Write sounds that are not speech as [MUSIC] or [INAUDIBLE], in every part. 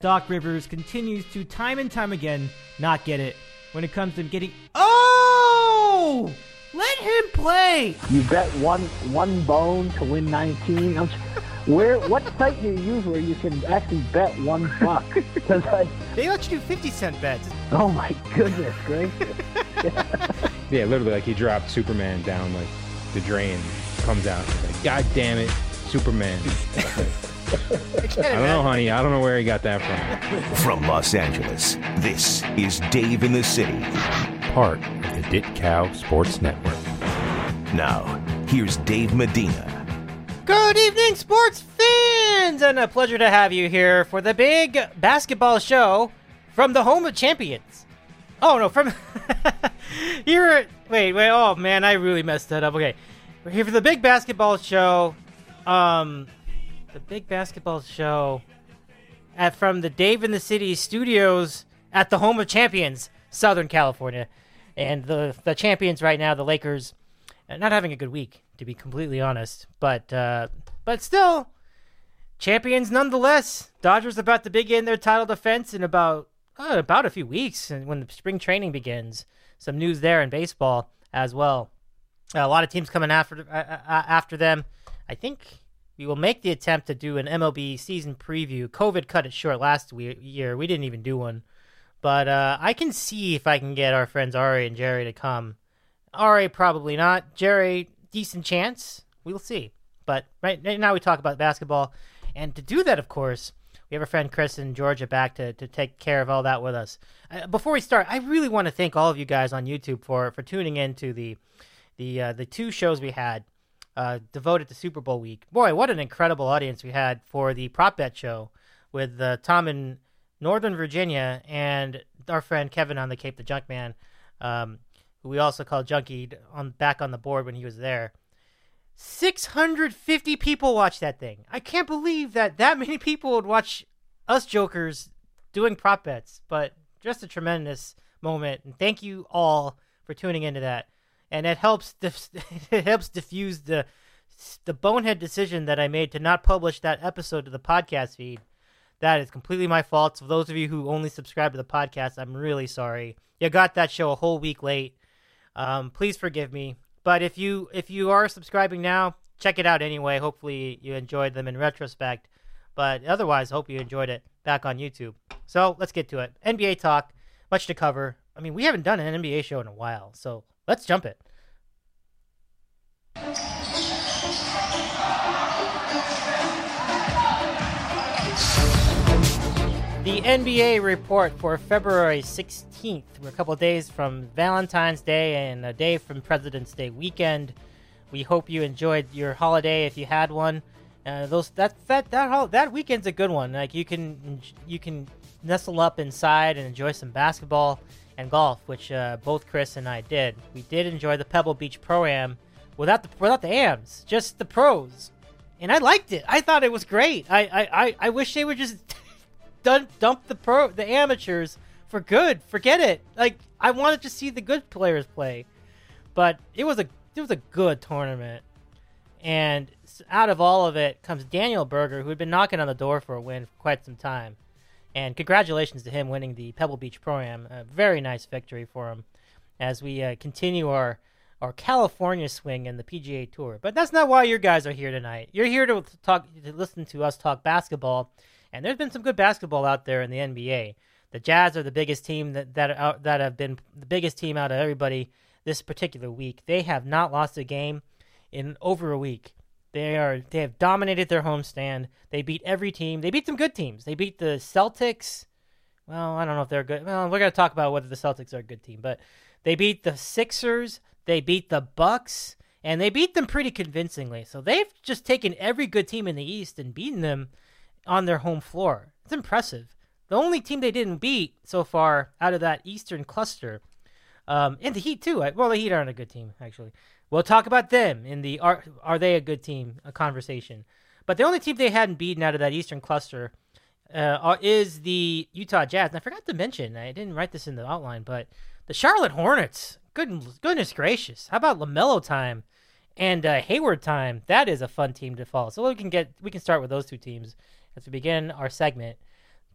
Doc Rivers continues to time and time again not get it when it comes to getting. Oh! Let him play! You bet one one bone to win 19. I'm, where? What site do you use where you can actually bet one buck? [LAUGHS] Because I, They let you do 50 cent bets. oh my goodness gracious. [LAUGHS] Yeah, literally, like he dropped Superman down like the drain, comes out, like, God damn it, Superman. [LAUGHS] I can't I don't know, honey. I don't know where he got that from. From Los Angeles, this is Dave in the City. part of the Dit Cow Sports Network. Now, here's Dave Medina. Good evening, sports fans, and a pleasure to have you here for the big basketball show from the home of champions. Oh no, from [LAUGHS] here. Wait, wait. Oh man, I really messed that up. Okay, we're here for the big basketball show. Um, the big basketball show at from the Dave in the City studios at the home of champions, Southern California, and the the champions right now, the Lakers, uh, not having a good week to be completely honest, but uh, but still champions nonetheless. Dodgers about to begin their title defense in about uh, about a few weeks, and when the spring training begins, some news there in baseball as well. a lot of teams coming after uh, uh, after them. I think we will make the attempt to do an MLB season preview. COVID cut it short last we- year. We didn't even do one, but uh, I can see if I can get our friends Ari and Jerry to come. Ari probably not. Jerry, decent chance. We'll see. But right, now we talk about basketball, and to do that, of course, we have our friend Chris and Georgia back to, to take care of all that with us. Uh, before we start, I really want to thank all of you guys on YouTube for for tuning in to the the uh, the two shows we had uh, devoted to Super Bowl week. Boy, what an incredible audience we had for the prop bet show with uh, Tom in Northern Virginia and our friend Kevin on the Cape the Junk Man, um, who we also called Junkie on back on the board when he was there. 650 people watched that thing. I can't believe that that [LAUGHS] many people would watch us jokers doing prop bets, but just a tremendous moment. And thank you all for tuning into that. And it helps [LAUGHS] it helps diffuse the the bonehead decision that I made to not publish that episode to the podcast feed. That is completely my fault. So those of you who only subscribe to the podcast, I'm really sorry. You got that show a whole week late. Um, please forgive me. But if you if you are subscribing now, check it out anyway. Hopefully you enjoyed them in retrospect. But otherwise, hope you enjoyed it back on YouTube. So let's get to it. NBA talk, much to cover. I mean, we haven't done an NBA show in a while, so let's jump it. The NBA report for February 16th. We're a couple days from Valentine's Day and a day from President's Day weekend. We hope you enjoyed your holiday if you had one. Uh, those that that that hol- that weekend's a good one. Like you can you can nestle up inside and enjoy some basketball and golf, which uh, both Chris and I did. We did enjoy the Pebble Beach Pro Am without the without the AMs, just the pros, and I liked it. I thought it was great. I I, I, I wish they would just [LAUGHS] done dump the pro the amateurs for good. Forget it. Like I wanted to see the good players play, but it was a it was a good tournament, and out of all of it comes Daniel Berger, who had been knocking on the door for a win for quite some time, and congratulations to him winning the Pebble Beach Pro Am. A very nice victory for him as we uh, continue our our California swing in the PGA Tour. But that's not why you guys are here tonight. You're here to talk to listen to us talk basketball and there's been some good basketball out there in the NBA. The Jazz are the biggest team that that are, that have been the biggest team out of everybody this particular week. They have not lost a game in over a week. They are they have dominated their homestand. They beat every team. They beat some good teams. They beat the Celtics. Well, I don't know if they're good. Well, we're gonna talk about whether the Celtics are a good team, but they beat the Sixers. They beat the Bucks, and they beat them pretty convincingly. So they've just taken every good team in the East and beaten them on their home floor. It's impressive. The only team they didn't beat so far out of that Eastern cluster, um, and the Heat too. Well, the Heat aren't a good team actually. We'll talk about them in the are are they a good team a conversation. But the only team they hadn't beaten out of that Eastern cluster uh, is the Utah Jazz. And I forgot to mention, I didn't write this in the outline, but the Charlotte Hornets. Good, goodness gracious! How about LaMelo time and uh, Hayward time? That is a fun team to follow. So we can get we can start with those two teams as we begin our segment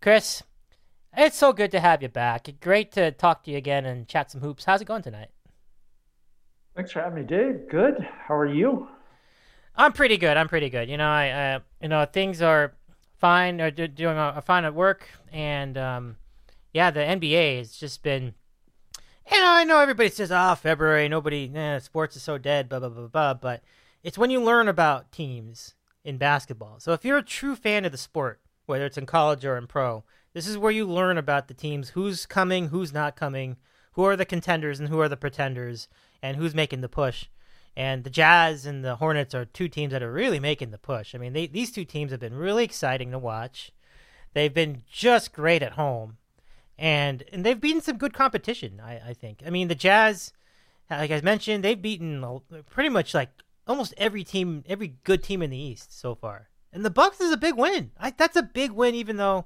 Chris, it's so good to have you back. Great to talk to you again and chat some hoops. How's it going tonight? Thanks for having me, Dave. Good. How are you? I'm pretty good. I'm pretty good. You know, I, uh, you know, things are fine. Or doing a, fine at work, and um, yeah, the NBA has just been. You know, I know everybody says, "Ah, oh, February, nobody, eh, sports is so dead," blah blah blah blah. But it's when you learn about teams in basketball. So if you're a true fan of the sport, whether it's in college or in pro, this is where you learn about the teams, who's coming, who's not coming, who are the contenders and who are the pretenders, and who's making the push. And the Jazz and the Hornets are two teams that are really making the push. I mean, they, these two teams have been really exciting to watch. They've been just great at home, and and they've beaten some good competition. I, I think. I mean, the Jazz, like I mentioned, they've beaten pretty much like almost every team, every good team in the East so far. And the Bucks is a big win. I, that's a big win, even though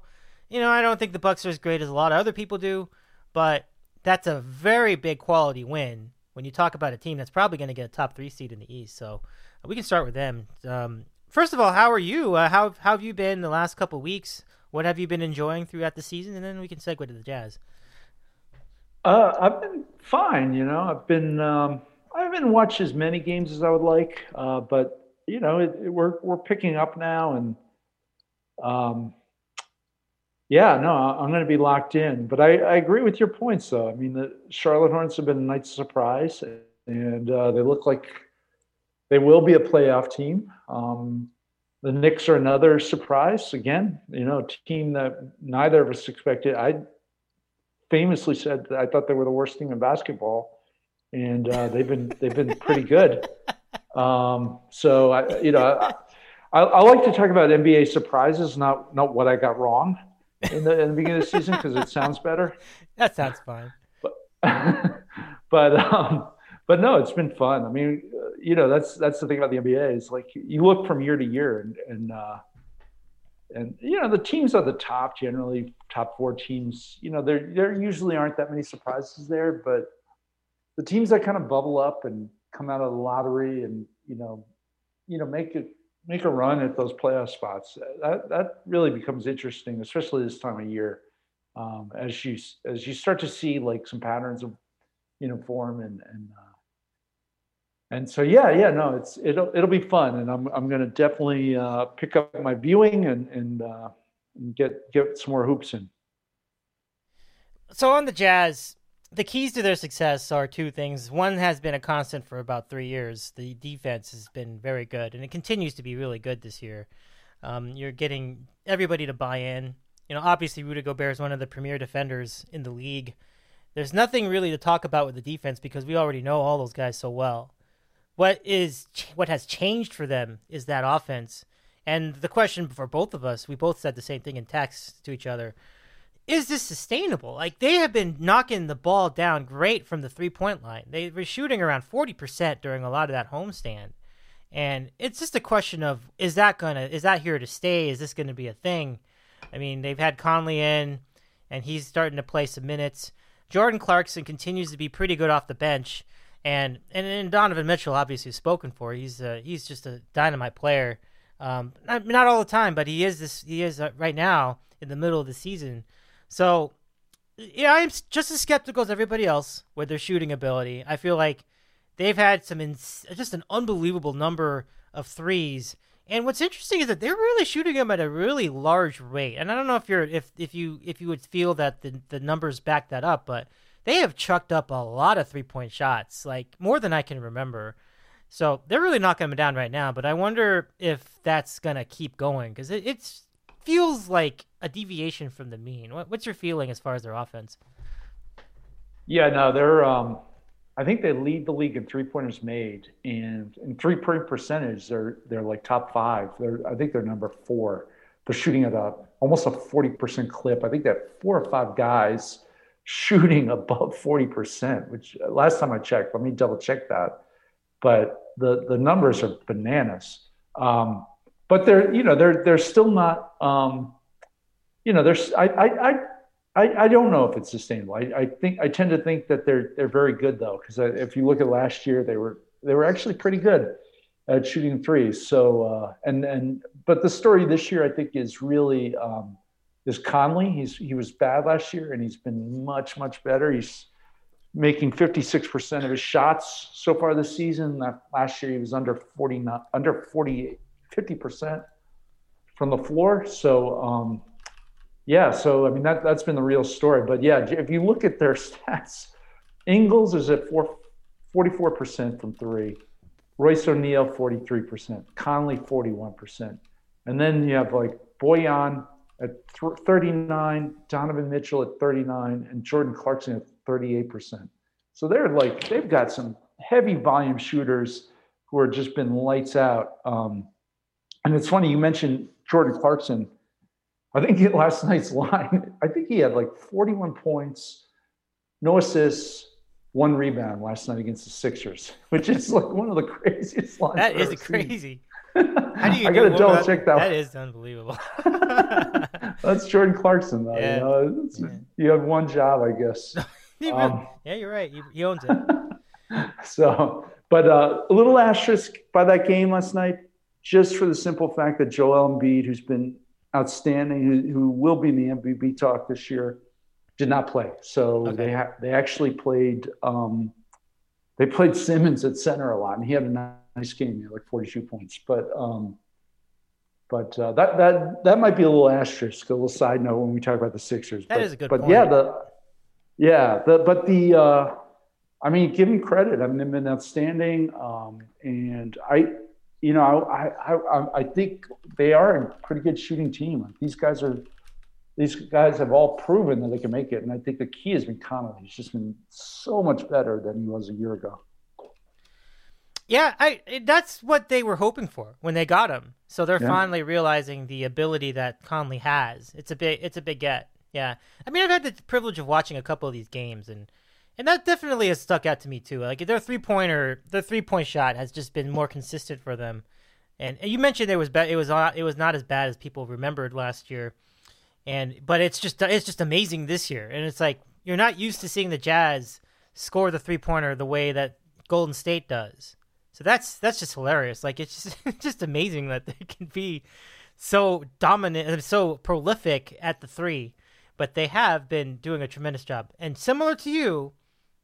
you know, I don't think the Bucks are as great as a lot of other people do, but that's a very big quality win when you talk about a team that's probably going to get a top three seed in the East. So uh, we can start with them. Um, first of all, how are you? Uh, how how have you been the last couple weeks? What have you been enjoying throughout the season? And then we can segue to the Jazz. Uh, I've been fine. You know, I've been um, I haven't watched as many games as I would like, uh, but you know, it, it, we're we're picking up now, and um, yeah, no, I'm going to be locked in. But I, I, agree with your points, though. I mean, the Charlotte Hornets have been a nice surprise, and uh, they look like they will be a playoff team. Um, the Knicks are another surprise. Again, you know, a team that neither of us expected. I famously said I thought they were the worst team in basketball, and uh, they've been they've been pretty good. Um, so I, you know, I, I, I like to talk about NBA surprises, not not what I got wrong in the, in the beginning of the season because it sounds better. [LAUGHS] That sounds fine. But [LAUGHS] but um, but no, it's been fun. I mean, uh, you know, that's that's the thing about the NBA is like you look from year to year and and uh, and you know the teams at the top generally top four teams. You know, there there usually aren't that many surprises there, but the teams that kind of bubble up and come out of the lottery and you know you know make it make a run at those playoff spots. That that really becomes interesting, especially this time of year, um, as you as you start to see like some patterns of you know form and and uh, and so yeah yeah no it's it'll it'll be fun and I'm I'm gonna definitely uh, pick up my viewing and and, uh, and get get some more hoops in. So on the Jazz, the keys to their success are two things. One has been a constant for about three years. The defense has been very good, and it continues to be really good this year. Um, you're getting everybody to buy in. You know, obviously Rudy Gobert is one of the premier defenders in the league. There's nothing really to talk about with the defense because we already know all those guys so well. What is what has changed for them is that offense. And the question for both of us, we both said the same thing in text to each other is this sustainable? Like they have been knocking the ball down great from the three point line. They were shooting around 40% during a lot of that homestand. And it's just a question of is that gonna is that here to stay? Is this gonna be a thing? I mean, they've had Conley in and he's starting to play some minutes. Jordan Clarkson continues to be pretty good off the bench. And and, and Donovan Mitchell obviously spoken for. He's uh, he's just a dynamite player. Um, not, not all the time, but he is this. He is uh, right now in the middle of the season. So, yeah, I'm just as skeptical as everybody else with their shooting ability. I feel like they've had some ins- just an unbelievable number of threes. And what's interesting is that they're really shooting them at a really large rate. And I don't know if you're if if you if you would feel that the the numbers back that up, but they have chucked up a lot of three point shots, like more than I can remember. So they're really knocking them down right now. But I wonder if that's gonna keep going because it, it's feels like a deviation from the mean. What, what's your feeling as far as their offense? Yeah, no, they're. Um, I think they lead the league in three pointers made, and in three point percentage, they're they're like top five. They're I think they're number four. They're shooting at a almost a forty percent clip. I think that four or five guys shooting [LAUGHS] above forty percent. Which uh, last time I checked, let me double check that. But the the numbers are bananas. Um, but they're you know they're they're still not um, you know there's I, I I I don't know if it's sustainable. I, I think I tend to think that they're they're very good though because if you look at last year they were they were actually pretty good at shooting threes. So uh, and and but the story this year I think is really um, is Conley. He's he was bad last year, and he's been much much better. He's making 56% of his shots so far this season. Last year he was under 49, under 40, 50% from the floor. So um, yeah, so I mean that that's been the real story. But yeah, if you look at their [LAUGHS] stats, Ingles is at four, 44% from three, Royce O'Neale 43%, Conley 41%, and then you have like Bojan at 39, Donovan Mitchell at 39, and Jordan Clarkson at 38%. So they're like, they've got some heavy volume shooters who are just been lights out. Um, and it's funny, you mentioned Jordan Clarkson. I think last night's line, I think he had like 41 points, no assists, one rebound last night against the Sixers, [LAUGHS] which is like one of the craziest lines. That is crazy. [LAUGHS] How do you I gotta double check that. That is unbelievable. [LAUGHS] That's Jordan Clarkson, though. Yeah. You, know? Yeah. you have one job, I guess. Um, yeah, you're right. He, he owns it. So, but uh, a little asterisk by that game last night, just for the simple fact that Joel Embiid, who's been outstanding, who, who will be in the MVP talk this year, did not play. So Okay. they ha- they actually played um, they played Simmons at center a lot, and he had a nice game. He had like 42 points, but um, but uh, that that that might be a little asterisk, a little side note when we talk about the Sixers. That but, is a good But point. yeah, the yeah, the but the uh, I mean, give them credit. I mean, they've been outstanding, um, and I, you know, I, I, I, think they are a pretty good shooting team. These guys are, these guys have all proven that they can make it, and I think the key has been Connolly. He's just been so much better than he was a year ago. Yeah, I that's what they were hoping for when they got him. So they're Yeah. finally realizing the ability that Conley has. It's a big it's a big get. Yeah. I mean, I've had the privilege of watching a couple of these games and and that definitely has stuck out to me too. Like their three-pointer, their three-point shot has just been more consistent for them. And, you mentioned it was be- it was not, it was not as bad as people remembered last year. And but it's just it's just amazing this year. And it's like you're not used to seeing the Jazz score the three-pointer the way that Golden State does. So that's that's just hilarious. Like it's just [LAUGHS] it's just amazing that they can be so dominant and so prolific at the three, but they have been doing a tremendous job. And similar to you,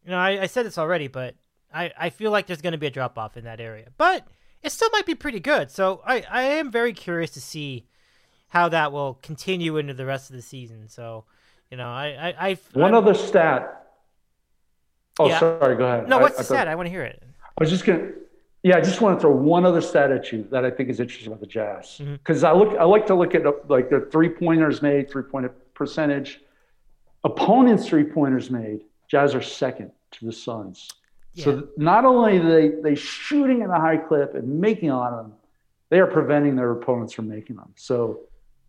you know, I, I said this already, but I, I feel like there's going to be a drop off in that area, but it still might be pretty good. So I, I am very curious to see how that will continue into the rest of the season. So, you know, I I, I One I'm- other stat. Oh, Yeah. sorry. Go ahead. no, I- what's I the thought- stat? I want to hear it. I was just gonna, yeah, I just want to throw one other stat at you that I think is interesting about the Jazz mm-hmm. because I look, I like to look at like the three pointers made, three point percentage, opponents three pointers made. Jazz are second to the Suns. Yeah. So not only are they they shooting at a high clip and making a lot of them, they are preventing their opponents from making them. So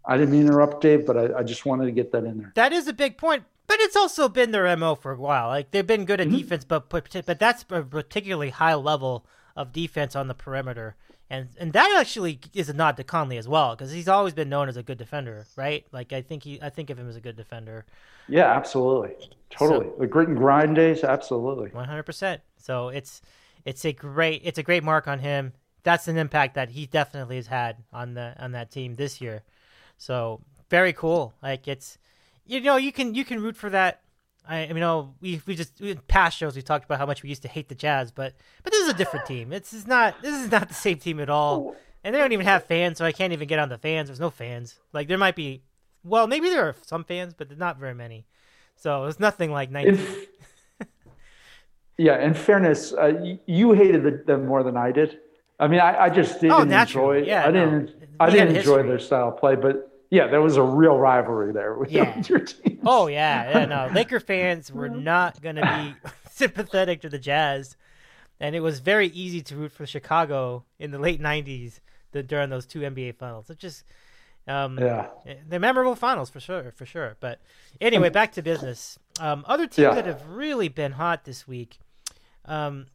I didn't mean to interrupt, Dave, but I, I just wanted to get that in there. That is a big point, but it's also been their mo for a while. Like they've been good at Mm-hmm. defense, but but but that's a particularly high level of defense on the perimeter, and and that actually is a nod to Conley as well because he's always been known as a good defender, right? Like I think he I think of him as a good defender, Yeah, absolutely, totally. the grit and grind days, absolutely. one hundred percent. So it's it's a great it's a great mark on him. That's an impact that he definitely has had on the on that team this year. So very cool. Like it's you know you can you can root for that. I, I mean, know we we just in past shows we talked about how much we used to hate the Jazz, but but this is a different [SIGHS] team. It's, it's not this is not the same team at all, and they don't even have fans, so I can't even get on the fans. There's no fans. Like there might be, well, maybe there are some fans, but there's not very many. So it's nothing like 19. If, [LAUGHS] yeah, in fairness, uh, you hated the, them more than I did. I mean, I, I just didn't Oh, enjoy. Yeah, I didn't. I didn't enjoy history. their style of play, but yeah, there was a real rivalry there with Yeah. [LAUGHS] your team. Oh yeah, yeah, no. [LAUGHS] Laker fans were not gonna be [LAUGHS] sympathetic to the Jazz, and it was very easy to root for Chicago in the late '90s the, during those two NBA finals. It just, um, Yeah. they're memorable finals for sure, for sure. But anyway, back to business. Um, other teams Yeah. that have really been hot this week, um,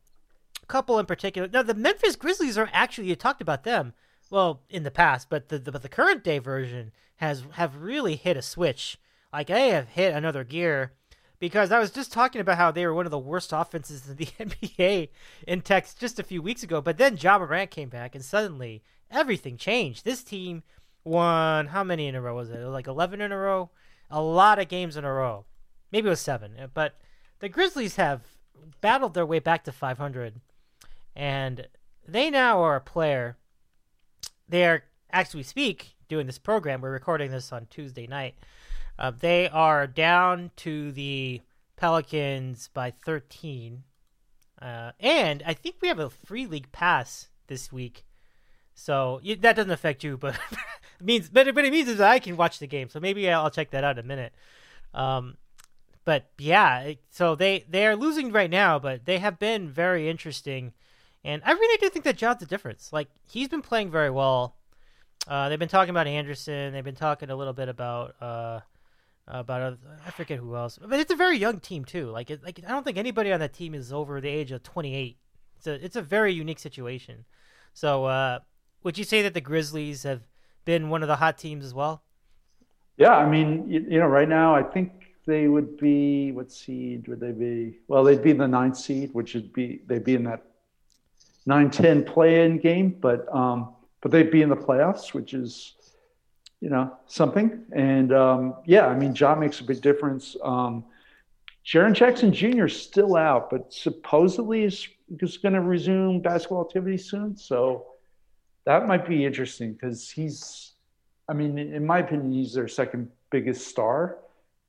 a couple in particular. Now the Memphis Grizzlies are actually you talked about them. Well, in the past, but the, the but the current day version has have really hit a switch. Like they have hit another gear because I was just talking about how they were one of the worst offenses in the [LAUGHS] NBA in text just a few weeks ago. But then Ja Morant came back, and suddenly everything changed. This team won how many in a row was it? like 11 in a row? A lot of games in a row. Maybe it was 7. uh, But the Grizzlies have battled their way back to 500 and they now are a player they are as we speak doing this program. We're recording this on Tuesday night. Uh, they are down to the Pelicans by 13. Uh, and I think we have a free league pass this week. So you, that doesn't affect you, but [LAUGHS] it means but, it- but it means is that I can watch the game. So maybe I'll check that out in a minute. Um, but yeah, so they they are losing right now, but they have been very interesting, and I really do think that Ja's the difference. Like he's been playing very well. Uh, they've been talking about Anderson. They've been talking a little bit about uh, about I forget who else, but it's a very young team too. Like it, like I don't think anybody on that team is over the age of 28. It's a it's a very unique situation. So uh, would you say that the Grizzlies have been one of the hot teams as well? Yeah, I mean, you, you know, right now I think they would be what seed would they be? Well, they'd be the ninth seed, which would be they'd be in that 9-10 play-in game, but um, but they'd be in the playoffs, which is you know something. And um, yeah, I mean, Ja makes a big difference. Um, Jaren Jackson Jr. is still out, but supposedly is is going to resume basketball activity soon. So that might be interesting because he's, I mean, in my opinion, he's their second biggest star.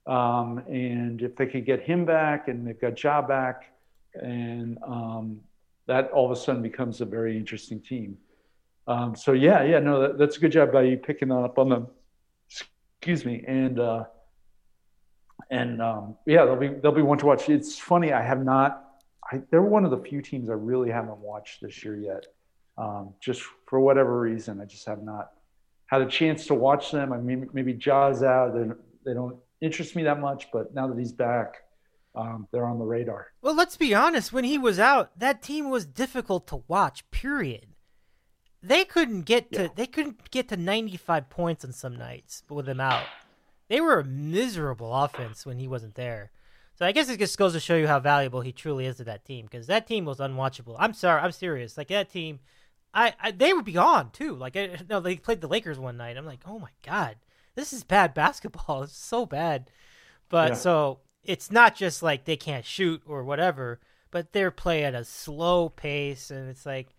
Um, and if they could get him back and they've got Ja back, and um, that all of a sudden becomes a very interesting team. Um, so yeah, yeah, no, that, that's a good job by you picking up on them. Excuse me, and uh, and um, yeah, they'll be they'll be one to watch. It's funny, I have not. I, they're one of the few teams I really haven't watched this year yet. Um, just for whatever reason, I just have not had a chance to watch them. I mean, maybe Ja's out. They don't interest me that much, but now that he's back, um, they're on the radar. Well, let's be honest. When he was out, that team was difficult to watch. Period. They couldn't get to Yeah. they couldn't get to 95 points on some nights with him out. They were a miserable offense when he wasn't there. So I guess it just goes to show you how valuable he truly is to that team because that team was unwatchable. I'm sorry, I'm serious. Like that team, I, I they would be on too. Like I, no, they played the Lakers one night. I'm like, oh my god, this is bad basketball. [LAUGHS] It's so bad. But Yeah. so it's not just like they can't shoot or whatever, but they're playing at a slow pace, and it's like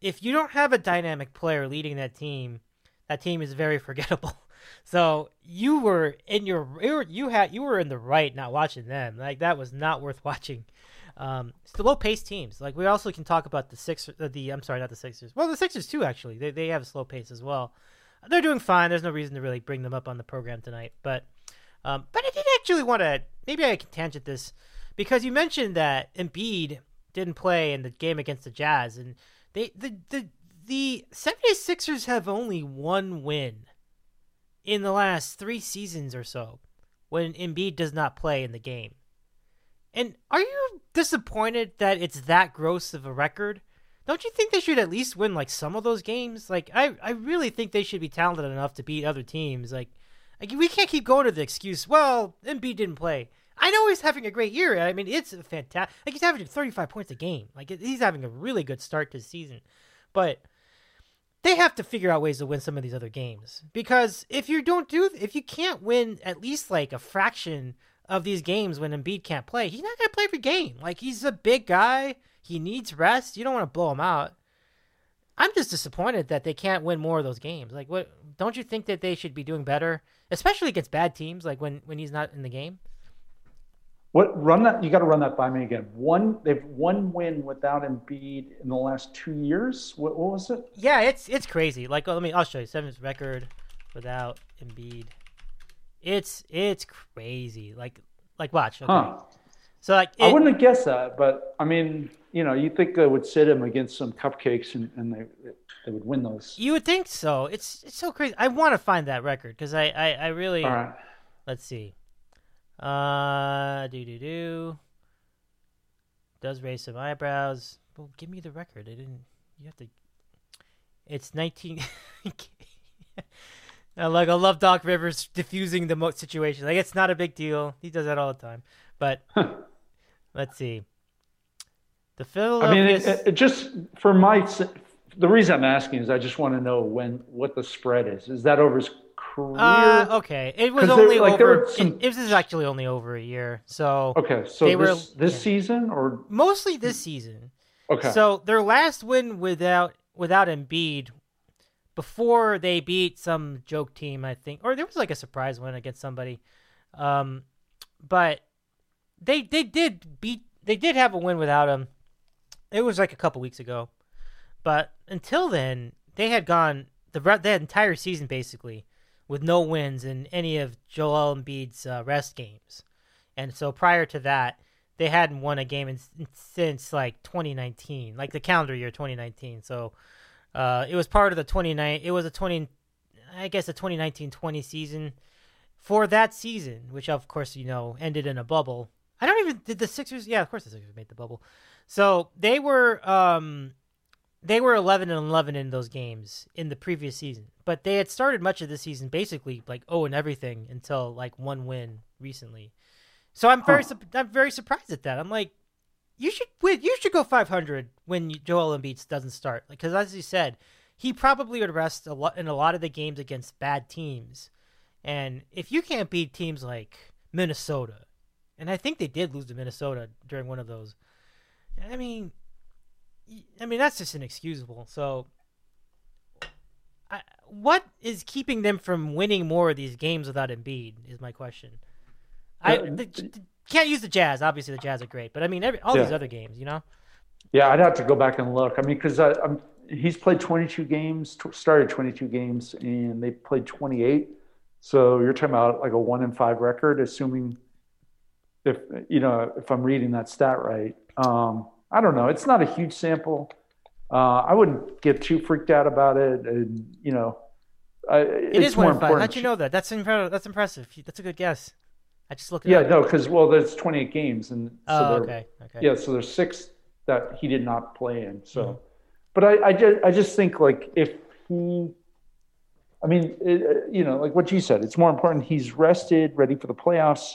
if you don't have a dynamic player leading that team, that team is very [LAUGHS] forgettable. So you were in your you had you were in the right not watching them. Like that was not worth [LAUGHS] watching. Um, it's the low pace teams. Like we also can talk about the Sixers. Uh, the I'm sorry, not the Sixers. Well, the Sixers too. Actually, they they have a slow pace as well. They're doing fine. There's no reason to really bring them up on the program tonight. But um, but I did actually want to maybe I can tangent this because you mentioned that Embiid didn't play in the game against the Jazz, and they the the the 76ers have only one win in the last three seasons or so when Embiid does not play in the game. And are you disappointed that it's that gross of a record? Don't you think they should at least win like some of those games? Like I, I really think they should be talented enough to beat other teams. Like, like we can't keep going to the excuse. Well, Embiid didn't play. I know he's having a great year. I mean, it's fantastic. Like he's averaging 35 points a game. Like he's having a really good start to the season. But they have to figure out ways to win some of these other games because if you don't do if you can't win at least like a fraction of these games when Embiid can't play, he's not to play every game. Like he's a big guy, he needs rest. You don't want to blow him out. I'm just disappointed that they can't win more of those games. Like what don't you think that they should be doing better, especially against bad teams like when when he's not in the game? What run that? You got to run that by me again. One, they've one win without Embiid in the last two years. What, what was it? Yeah, it's it's crazy. Like let me I'll show you Sevens record without Embiid. It's it's crazy. Like like watch. Okay. Huh? So like I wouldn't have guessed that, but I mean, you know, you think they would sit him against some cupcakes and, and they they would win those. You would think so. It's it's so crazy. I want to find that record because I, I I really All right. let's see. Uh, do do do. Does raise some eyebrows. Well, give me the record. I didn't. You have to. It's nineteen. [LAUGHS] I like I love Doc Rivers diffusing the mo- situation. Like it's not a big deal. He does that all the time. But let's see. The Phil I mean, it, it, just for my the reason I'm asking is I just want to know when what the spread is. Is that over his career? Uh, okay, it was only like, over. were some- it, it was actually only over a year, so okay, so they were- this this yeah. season or mostly this season. okay, So their last win without without Embiid, before they beat some joke team, I think, or there was like a surprise win against somebody, um, but they they did beat they did have a win without him. It was like a couple weeks ago, but until then they had gone the that entire season basically with no wins in any of Joel Embiid's uh, rest games, and so prior to that they hadn't won a game in, since like 2019, like the calendar year 2019. So uh, it was part of the 29. It was a 20, I guess, a 2019-20 season. For that season, which of course you know ended in a bubble. I don't even did the Sixers. Yeah, of course the Sixers made the bubble. So they were um, they were 11 and 11 in those games in the previous season, but they had started much of the season basically like oh and everything until like one win recently. So I'm very Huh. I'm very surprised at that. I'm like, you should win. You should go 500 when Joel Embiid doesn't start, because as you said, he probably would rest a lot in a lot of the games against bad teams. And if you can't beat teams like Minnesota, and I think they did lose to Minnesota during one of those, I mean, I mean that's just inexcusable. So, I, what is keeping them from winning more of these games without Embiid? Is my question. I Uh, the, the- can't use the Jazz. Obviously, the Jazz are great, but I mean, every, all these other games, you know. yeah, I'd have to go back and look. I mean, because I'm he's played 22 games, t- started 22 games, and they played 28. So you're talking about like a one in five record, assuming if you know if I'm reading that stat right. Um, I don't know. It's not a huge sample. Uh, I wouldn't get too freaked out about it, and you know, I, It it's is one more important. How'd you know that? That's impressive. That's impressive. That's a good guess. I just looked it Yeah, up. no, because well, there's 28 games, and so Oh, okay. Okay. yeah, so there's six that he did not play in. So, Mhm. but I, I just, I just think like if he, I mean, it, you know, like what you said, it's more important he's rested, ready for the playoffs,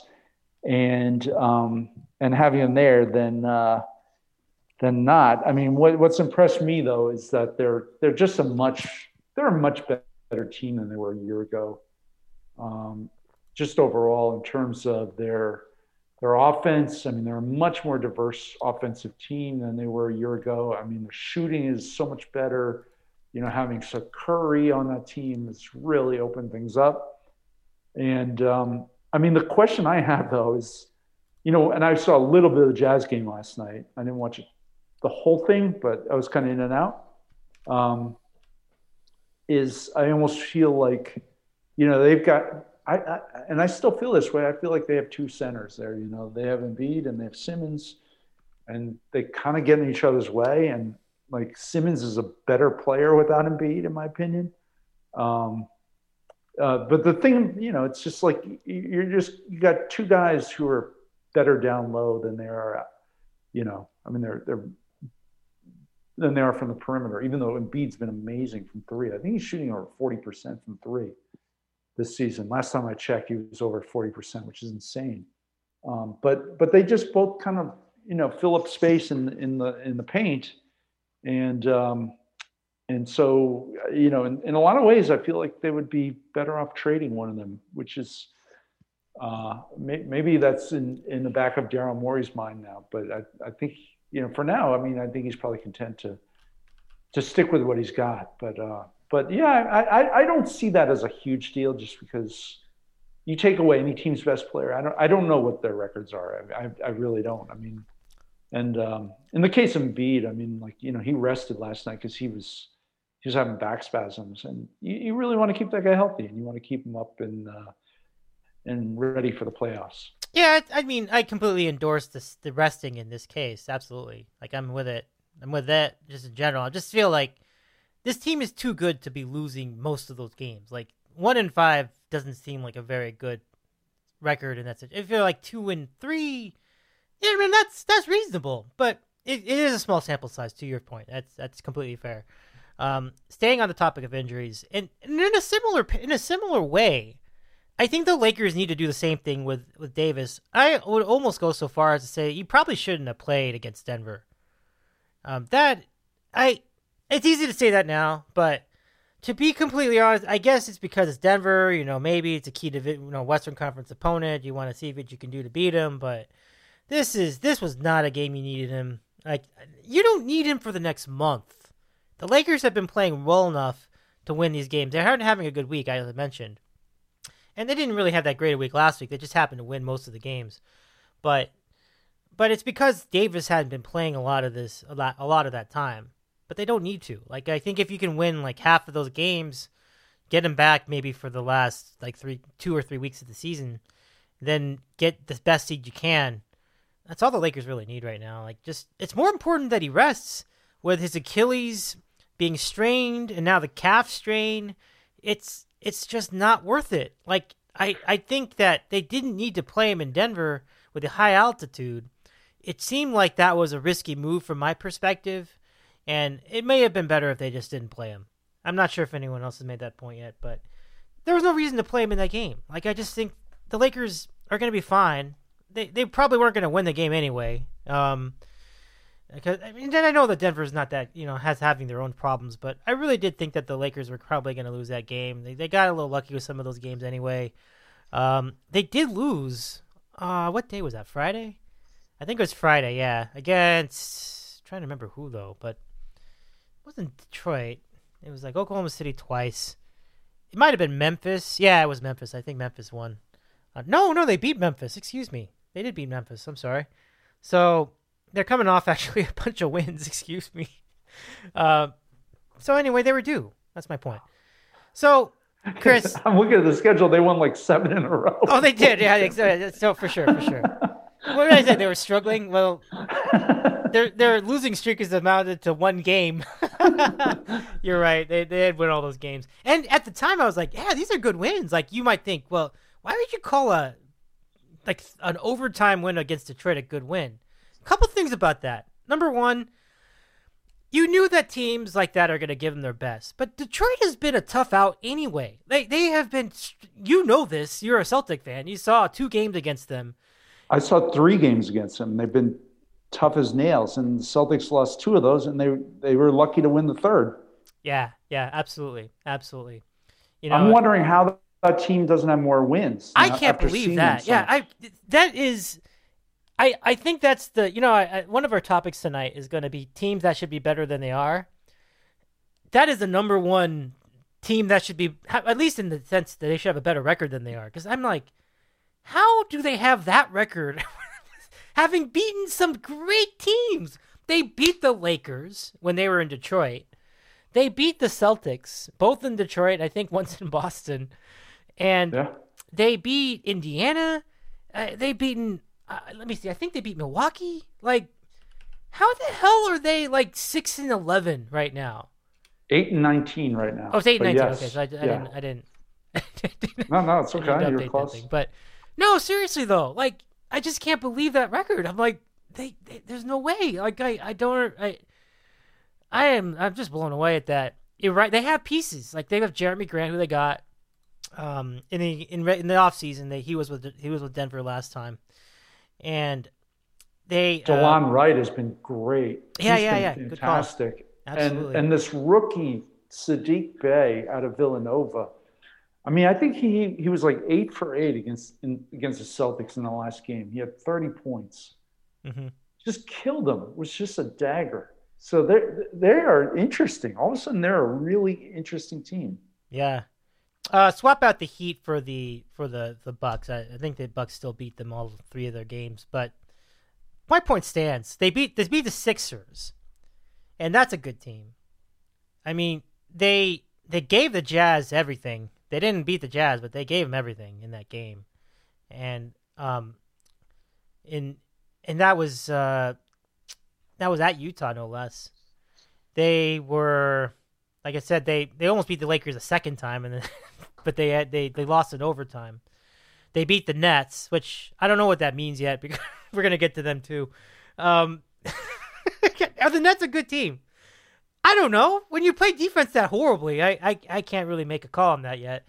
and um, and having him there than uh, than not. I mean, what what's impressed me though is that they're they're just a much they're a much better team than they were a year ago. Um, just overall in terms of their their offense. I mean, they're a much more diverse offensive team than they were a year ago. I mean, their shooting is so much better. You know, having Curry on that team has really opened things up. And um, I mean, the question I have though is, you know, and I saw a little bit of the Jazz game last night. I didn't watch it, the whole thing, but I was kind of in and out. Um, is I almost feel like, you know, they've got I, I and I still feel this way. I feel like they have two centers there. You know, they have Embiid and they have Simmons, and they kind of get in each other's way. And like Simmons is a better player without Embiid, in my opinion. Um, uh, but the thing, you know, it's just like you're just you got two guys who are better down low than they are, you know. I mean, they're they're than they are from the perimeter. Even though Embiid's been amazing from three, I think he's shooting over forty percent from three this season. Last time I checked, he was over forty percent, which is insane. Um, but but they just both kind of you know fill up space in in the in the paint, and um, and so you know in, in a lot of ways, I feel like they would be better off trading one of them, which is. Uh, may, maybe that's in, in the back of Daryl Morey's mind now, but I, I think you know for now, I mean, I think he's probably content to to stick with what he's got. But uh, but yeah, I, I, I don't see that as a huge deal just because you take away any team's best player. I don't I don't know what their records are. I, I, I really don't. I mean, and um, in the case of Embiid, I mean, like you know, he rested last night because he was he was having back spasms, and you, you really want to keep that guy healthy, and you want to keep him up and uh, and ready for the playoffs. Yeah, I, mean, I completely endorse this the resting in this case. Absolutely, like I'm with it. I'm with that just in general. I just feel like this team is too good to be losing most of those games. Like one in five doesn't seem like a very good record in that situation. If you're like two and three, yeah, I mean that's that's reasonable, but it, it is a small sample size. To your point, that's that's completely fair. Um, staying on the topic of injuries, and, and in a similar in a similar way, I think the Lakers need to do the same thing with with Davis. I would almost go so far as to say you probably shouldn't have played against Denver. Um, that I it's easy to say that now, but to be completely honest, I guess it's because it's Denver. You know, maybe it's a key to you know Western Conference opponent. You want to see what you can do to beat him, but this is this was not a game you needed him. Like you don't need him for the next month. The Lakers have been playing well enough to win these games. They aren't having a good week, I mentioned, and they didn't really have that great a week last week. They just happened to win most of the games, but but it's because Davis hadn't been playing a lot of this a lot a lot of that time but they don't need to. Like I think if you can win like half of those games, get them back maybe for the last like three, two or three weeks of the season, then get the best seed you can. That's all the Lakers really need right now. Like just it's more important that he rests with his Achilles being strained and now the calf strain. It's it's just not worth it. Like I I think that they didn't need to play him in Denver with the high altitude. It seemed like that was a risky move from my perspective and it may have been better if they just didn't play him. I'm not sure if anyone else has made that point yet, but there was no reason to play him in that game. Like I just think the Lakers are going to be fine. They they probably weren't going to win the game anyway. Um, because I mean, then I know that Denver's not that you know has having their own problems, but I really did think that the Lakers were probably going to lose that game. They they got a little lucky with some of those games anyway. Um, they did lose. Uh, what day was that? Friday? I think it was Friday. Yeah, against trying to remember who though, but wasn't Detroit. It was like Oklahoma City twice. It might have been Memphis. Yeah, it was Memphis. I think Memphis won. Uh, no, no, they beat Memphis. Excuse me. They did beat Memphis. I'm sorry. So they're coming off [LAUGHS] actually a bunch of wins. [LAUGHS] Excuse me. Uh, so anyway, they were due. That's my point. So, Chris, [LAUGHS] I'm looking at the schedule. They won like seven in a row. Oh, they did. Yeah, so for sure, for sure. What did I say? They were struggling. Well, their their losing streak is amounted to one game. You're right. They they had win all those games. And at the time I was like, yeah, these are good wins. Like you might think, well, why would you call a like an overtime win against Detroit a good win? Couple things about that. Number one, you knew that teams like that are going to give them their best, but Detroit has been a tough out anyway. They they have been. You know this. You're a Celtic fan. You saw two games against them. I saw three games against them. They've been tough as nails. And the Celtics lost two of those, and they they were lucky to win the third. Yeah, yeah, absolutely, absolutely. You know, I'm wondering how that team doesn't have more wins. I can't believe that. Yeah, I that is. I, I think that's the you know I, I, one of our topics tonight is going to be teams that should be better than they are. That is the number one team that should be at least in the sense that they should have a better record than they are. Because I'm like, how do they have that record [LAUGHS] having beaten some great teams. They beat the Lakers when they were in Detroit. They beat the Celtics, both in Detroit, I think [LAUGHS] once in Boston. And yeah. they beat Indiana. Uh, they beaten, uh, let me see, I think they beat Milwaukee. Like, how the hell are they like 6 and 11 right now? 8 and 19 right now. Oh, it's 8 and 19. Yes. Okay, so I, I yeah. didn't. I didn't. [LAUGHS] no, no, it's [LAUGHS] okay. You're close. But no, seriously though, like I just can't believe that record. I'm like, they, they there's no way. Like I, I don't I I am I'm just blown away at that. You're right. They have pieces. Like they have Jerami Grant, who they got um, in the in, in the off season. They, he was with he was with Denver last time, and they Delon um, Wright has been great. Yeah, He's yeah, yeah. Fantastic. Absolutely. And and this rookie Saddiq Bey out of Villanova I mean, I think he he was like eight for eight against in, against the Celtics in the last game. He had 30 points. Mm-hmm. Just killed them. It was just a dagger. So they they are interesting. All of a sudden, they're a really interesting team. Yeah. Uh, swap out the Heat for the for the the Bucks. I, I, think the Bucks still beat them all three of their games, but my point stands. They beat they beat the Sixers, and that's a good team. I mean, they they gave the Jazz everything they didn't beat the Jazz, but they gave them everything in that game, and um, in and that was uh, that was at Utah no less. They were, like I said, they they almost beat the Lakers a second time, and then, [LAUGHS] but they had they they lost in overtime. They beat the Nets, which I don't know what that means yet because [LAUGHS] we're gonna get to them too. Um, [LAUGHS] are the Nets a good team? I don't know. When you play defense that horribly, I I, I can't really make a call on that yet.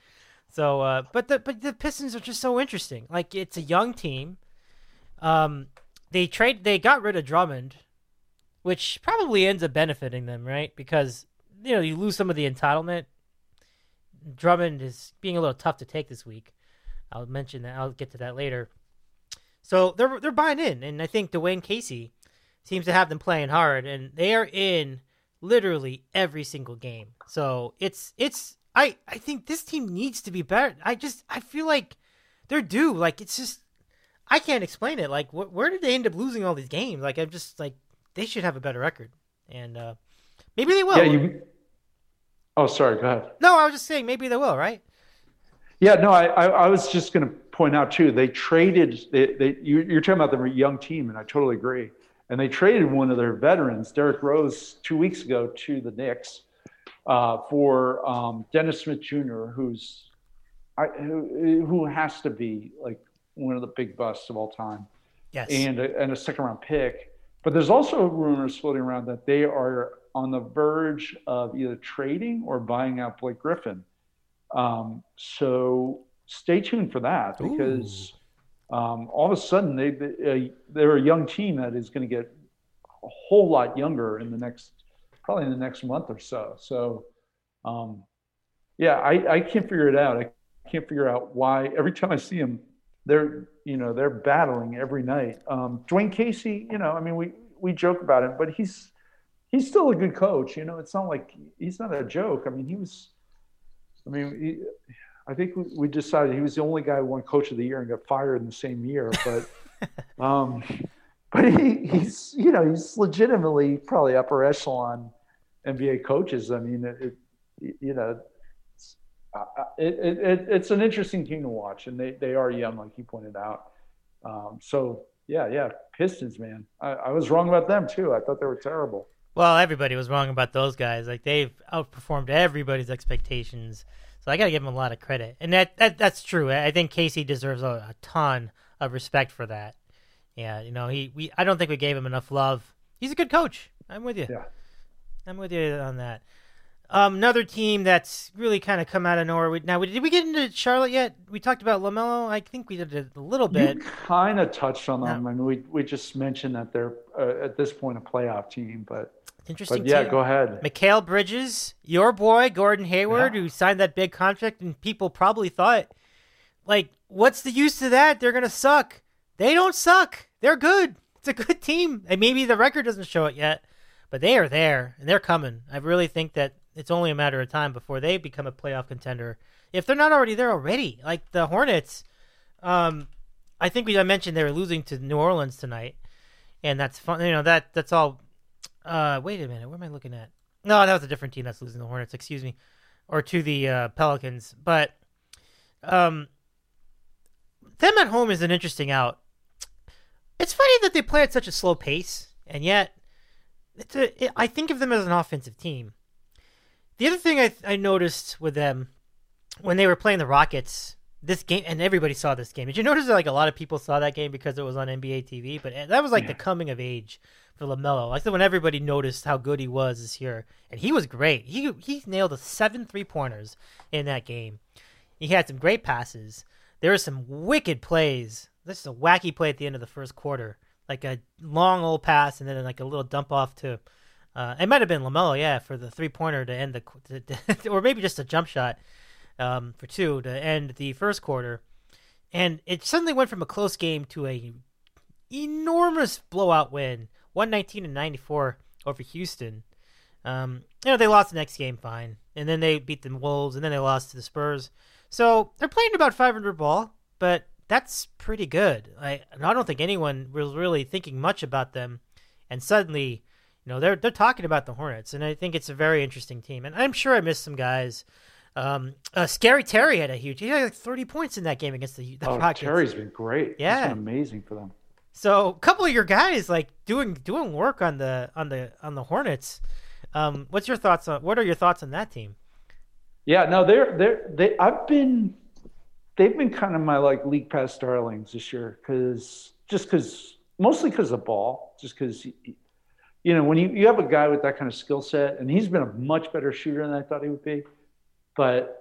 So, uh, but the but the Pistons are just so interesting. Like it's a young team. Um, they trade they got rid of Drummond, which probably ends up benefiting them, right? Because you know you lose some of the entitlement. Drummond is being a little tough to take this week. I'll mention that. I'll get to that later. So they're they're buying in, and I think Dwane Casey seems to have them playing hard, and they are in literally every single game. So it's it's I I think this team needs to be better. I just I feel like they're due. Like it's just I can't explain it. Like wh- where did they end up losing all these games? Like I'm just like they should have a better record, and uh maybe they will. Yeah, you. Oh, sorry. Go ahead. No, I was just saying maybe they will. Right? Yeah, no, I, I, I was just going to point out too. They traded. They, they you, you're talking about the young team, and I totally agree. And they traded one of their veterans, Derrick Rose, two weeks ago to the Knicks uh, for um, Dennis Smith Jr., who's I, who, who has to be like one of the big busts of all time, Yes. and a, and a second round pick. But there's also rumors floating around that they are on the verge of either trading or buying out Blake Griffin. Um, so stay tuned for that because um, all of a sudden they, they uh, they're a young team that is going to get a whole lot younger in the next probably in the next month or so. So um, yeah, I, I can't figure it out. I can't figure out why every time I see them, they're you know they're battling every night. Um, Dwane Casey, you know, I mean we we joke about him, but he's he's still a good coach. You know, it's not like he's not a joke. I mean, he was. I mean, he, I think we, we decided he was the only guy who won Coach of the Year and got fired in the same year. But, [LAUGHS] um, but he, he's you know he's legitimately probably upper echelon NBA coaches. I mean, it, it you know. It's, uh, it, it, it, it's an interesting team to watch, and they, they are young, like you pointed out. Um, so yeah, yeah, Pistons, man. I, I was wrong about them too. I thought they were terrible. Well, everybody was wrong about those guys. Like they've outperformed everybody's expectations. So I got to give them a lot of credit, and that, that that's true. I think Casey deserves a, a, ton of respect for that. Yeah, you know, he we I don't think we gave him enough love. He's a good coach. I'm with you. Yeah, I'm with you on that. Um, another team that's really kind of come out of nowhere. Now, did we get into Charlotte yet? We talked about LaMelo. I think we did it a little bit. You kind of touched on them. I mean, we we just mentioned that they're uh, at this point a playoff team, but Interesting. But yeah, team. go ahead. Mikal Bridges, your boy Gordon Hayward, Yeah. who signed that big contract, and people probably thought, like, what's the use of that? They're gonna suck. They don't suck. They're good. It's a good team, and maybe the record doesn't show it yet, but they are there and they're coming. I really think that it's only a matter of time before they become a playoff contender. If they're not already there already, like the Hornets, um, I think we I mentioned they were losing to New Orleans tonight, and that's fun. You know that that's all uh, wait a minute. What am I looking at? No, that was a different team that's losing the Hornets. Excuse me, or to the uh, Pelicans. But um, them at home is an interesting out. It's funny that they play at such a slow pace, and yet it's a. It, I think of them as an offensive team. The other thing I I noticed with them when they were playing the Rockets this game, and everybody saw this game. Did you notice that like a lot of people saw that game because it was on NBA TV? But that was like the coming of age for LaMelo. Said when everybody noticed how good he was this year, and he was great. He he nailed a seven three pointers in that game. He had some great passes. There were some wicked plays. This is a wacky play at the end of the first quarter, like a long old pass and then like a little dump off to. Uh, it might have been LaMelo, yeah, for the three pointer to end the, [LAUGHS] to, to, or maybe just a jump shot um, for two to end the first quarter, and it suddenly went from a close game to a enormous blowout win, one nineteen and ninety four over Houston. Um, you know they lost the next game fine, and then they beat the Wolves, and then they lost to the Spurs. So they're playing about five hundred ball, but that's pretty good. I I don't think anyone was really thinking much about them, and suddenly. You know they're they're talking about the Hornets, and I think it's a very interesting team. And I'm sure I missed some guys. Um, uh, Scary Terry had a huge. He had like 30 points in that game against the, the Oh, Rockets. Terry's been great. Yeah. He's been amazing for them. So a couple of your guys like doing doing work on the on the on the Hornets. Um, what's your thoughts on what are your thoughts on that team? Yeah, no, they're they're they. I've been, they've been kind of my like league pass darlings this year because just because mostly because of the ball, just because you know when you you have a guy with that kind of skill set and he's been a much better shooter than I thought he would be, but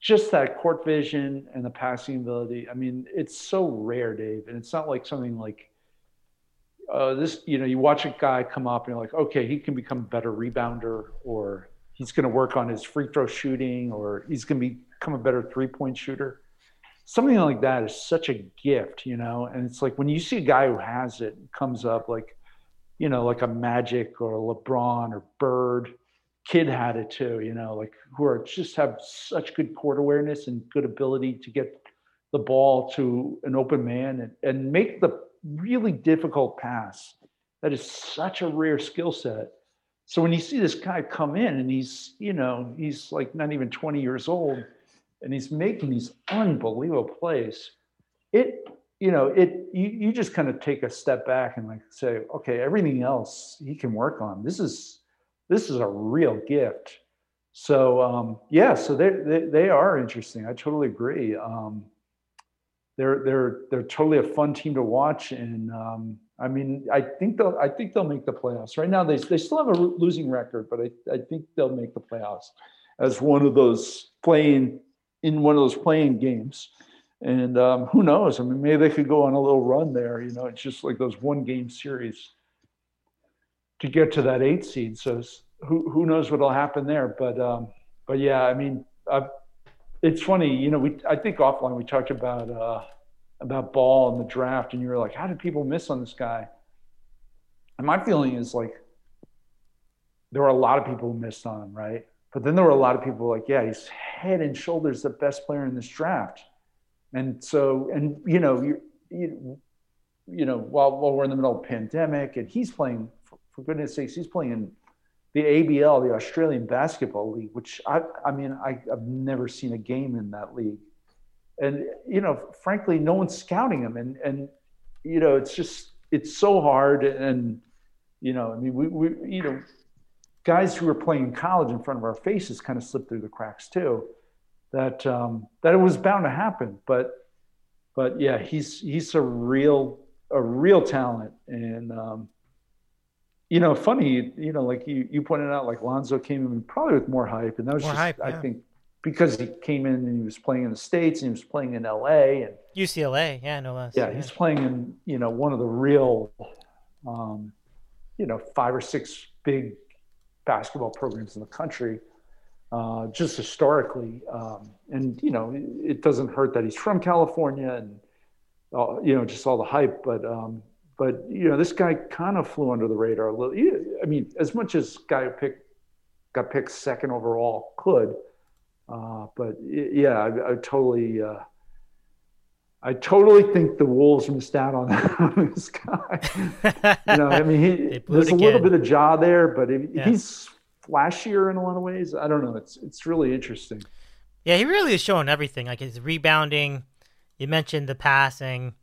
just that court vision and the passing ability. I mean, it's so rare, Dave, and it's not like something like. Uh, this, you know, you watch a guy come up and you're like, okay, he can become a better rebounder, or he's going to work on his free throw shooting or he's going to become a better three point shooter. Something like that is such a gift, you know. And it's like when you see a guy who has it comes up like, you know, like a Magic or a LeBron or Bird. Kidd had it too, you know, like who are just have such good court awareness and good ability to get the ball to an open man and, and make the really difficult pass. That is such a rare skill set. So when you see this guy come in and he's, you know, he's like not even 20 years old and he's making these unbelievable plays, it, you know, it you, you just kind of take a step back and like say, okay, everything else he can work on. This is this is a real gift. So um, yeah, so they, they they are interesting. I totally agree. Um, they're they're they're totally a fun team to watch, and um, I mean, I think they'll I think they'll make the playoffs. Right now, they they still have a losing record, but I, I think they'll make the playoffs as one of those playing in one of those playing games. And um, who knows? I mean, maybe they could go on a little run there. You know, it's just like those one game series to get to that eight seed. So who who knows what'll happen there? But um, but yeah, I mean, I've it's funny, you know, we I think offline we talked about uh, about Ball and the draft, and you were like, how did people miss on this guy? And my feeling is like there were a lot of people who missed on him, right? But then there were a lot of people like, yeah, he's head and shoulders the best player in this draft. And so, and you know, you, you, you know, while, while we're in the middle of pandemic, and he's playing, for, goodness sakes, he's playing in the ABL, the Australian Basketball League, which I, I mean, I, I've never seen a game in that league. And, you know, frankly, no one's scouting him. And, and, you know, it's just, it's so hard. And, you know, I mean, we, we you know, guys who were playing in college in front of our faces kind of slipped through the cracks too. That, um, that it was bound to happen. But, but yeah, he's, he's a real, a real talent. And, um, you know, funny, you know, like you, you pointed out, like Lonzo came in probably with more hype, and that was More just, hype, I think, because he came in and he was playing in the states and he was playing in L.A. and UCLA, yeah, no less. yeah, he's playing in you know one of the real, um, you know, five or six big basketball programs in the country, uh, just historically, um, and you know, it, it doesn't hurt that he's from California and uh, you know just all the hype, but um, but you know, this guy kind of flew under the radar a little. I mean, as much as guy who picked got picked second overall could, uh, but yeah, I, I totally. Uh, I totally think the Wolves missed out on, on [LAUGHS] this guy. you know, I mean, he, [LAUGHS] there's it a little bit of jaw there, but if Yeah. he's flashier in a lot of ways. I don't know. It's it's really interesting. Yeah, he really is showing everything. Like his rebounding, you mentioned the passing.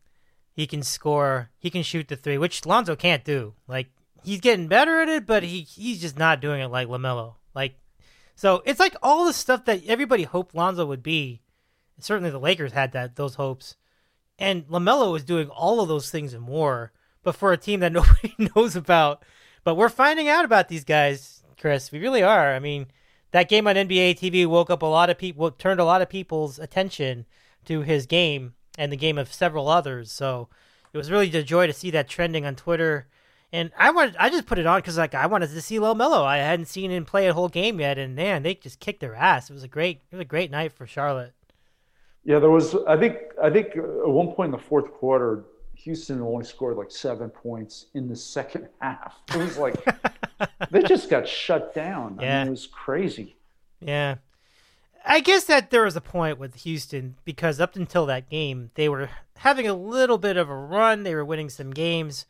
He can score. He can shoot the three, which Lonzo can't do. Like he's getting better at it, but he he's just not doing it like LaMelo. Like so, it's like all the stuff that everybody hoped Lonzo would be. Certainly, the Lakers had that those hopes, and LaMelo was doing all of those things and more. But for a team that [LAUGHS] nobody knows about, but we're finding out about these guys, Chris. We really are. I mean, that game on NBA TV woke up a lot of people, turned a lot of people's attention to his game and the game of several others. So it was really a joy to see that trending on Twitter. And I wanted, I just put it on because like I wanted to see LaMelo. I hadn't seen him play a whole game yet, and man, they just kicked their ass. It was a great, it was a great night for Charlotte. Yeah, there was. I think. I think uh, at one point in the fourth quarter, Houston only scored like seven points in the second [LAUGHS] half. It was like [LAUGHS] they just got shut down. I Yeah. mean, it was crazy. Yeah. I guess that there was a point with Houston because up until that game, they were having a little bit of a run. They were winning some games,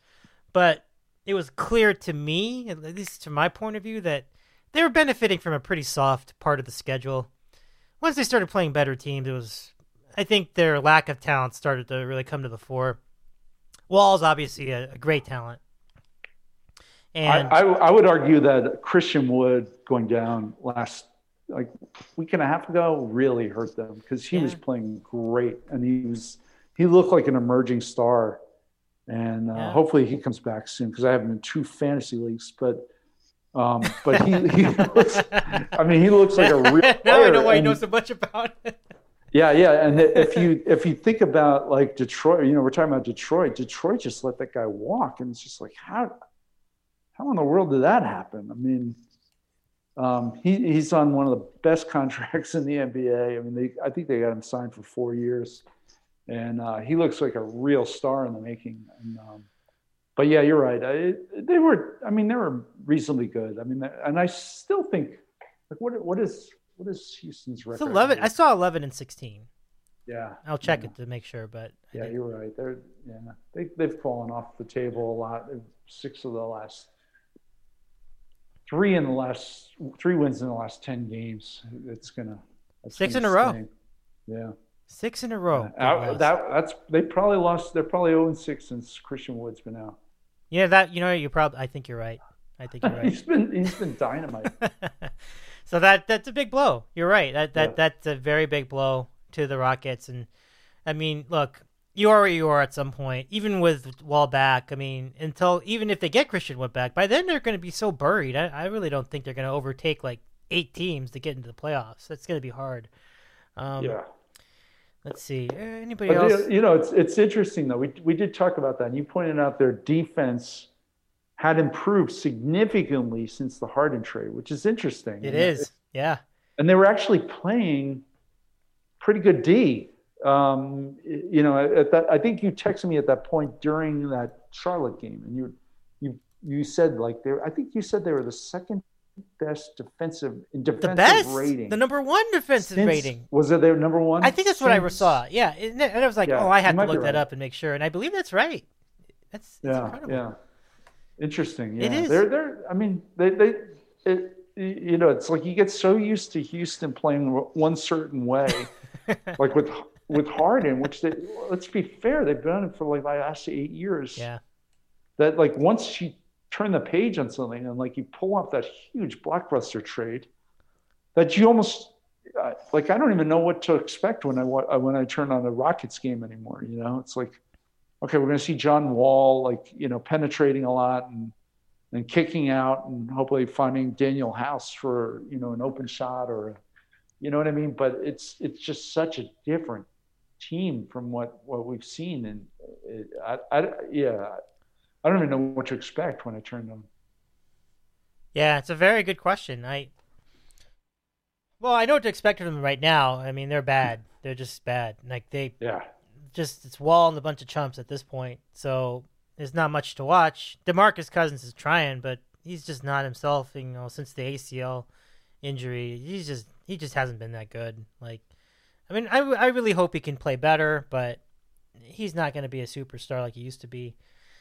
but it was clear to me, at least to my point of view, that they were benefiting from a pretty soft part of the schedule. Once they started playing better teams, it was, I think their lack of talent started to really come to the fore. Wall's obviously a, a great talent. And I, I, I would argue that Christian Wood going down last like week and a half ago really hurt them because he was playing great and he was he looked like an emerging star. And uh, Yeah. hopefully he comes back soon because I have him in two fantasy leagues. But um, but he, he looks, I mean he looks like a real player. [LAUGHS] now I know why and- know so much about it. Yeah, yeah, and if you [LAUGHS] if you think about like Detroit, you know, we're talking about Detroit. Detroit just let that guy walk, and it's just like how how in the world did that happen? I mean, Um, he, he's on one of the best [LAUGHS] contracts in the NBA. I mean, they, I think they got him signed for four years, and uh, he looks like a real star in the making. And, um, but yeah, you're right. I, they were. I mean, they were reasonably good. I mean, and I still think like what what is what is Houston's record? It's eleven. I saw eleven and sixteen. Yeah, I'll check yeah. it to make sure. But yeah, you're right. They're yeah they they've fallen off the table a lot. Six of the last three in the last three wins in the last ten games. It's gonna six gonna in a row. Yeah, six in a row. Uh, that that's they probably lost. They're probably zero oh and six since Christian Wood's been out. Yeah, that you know you probably. I think you're right. I think you're [LAUGHS] right. he's been he's been dynamite. [LAUGHS] so that that's a big blow. You're right. That that yeah. that's a very big blow to the Rockets. And I mean, look, you are where you are at some point. Even with Wall back, I mean, until even if they get Christian Wood back, by then they're going to be so buried. I, I really don't think they're going to overtake like eight teams to get into the playoffs. That's going to be hard. Um, yeah. Let's see. Eh, anybody but, else? You know, it's it's interesting though. We we did talk about that. And you pointed out their defense had improved significantly since the Harden trade, which is interesting. It and is, it, yeah. And they were actually playing pretty good D. Um, you know, at that, I think you texted me at that point during that Charlotte game, and you you you said like they. I think you said they were the second best defensive in defensive the best, rating. The number one defensive Since, rating. Was it their number one? I think that's Since, what I was saw. Yeah, and I was like, yeah, oh, I had to look that right. up and make sure, and I believe that's right. That's, that's yeah, incredible. yeah. Interesting. Yeah, it is. They're they're. I mean, they they. It, you know, it's like you get so used to Houston playing one certain way, [LAUGHS] like with with Harden, which they let's be fair, they've done it for like the last eight years. Yeah. That like once you turn the page on something and like you pull off that huge blockbuster trade, that you almost uh, like I don't even know what to expect when I uh, when I turn on a Rockets game anymore. You know, it's like okay, we're going to see John Wall like you know penetrating a lot and and kicking out and hopefully finding Danuel House for you know an open shot or you know what I mean. But it's it's just such a different team from what what we've seen and uh, it, I, I yeah I don't even know what to expect when I turn them. Yeah, it's a very good question. I well, I know what to expect from them right now. I mean, they're bad. They're just bad. Like they yeah just it's Wall and a bunch of chumps at this point. So there's not much to watch. DeMarcus Cousins is trying, but he's just not himself. You know, since the ACL injury, he's just he just hasn't been that good. Like, I mean, I I really hope he can play better, but he's not going to be a superstar like he used to be.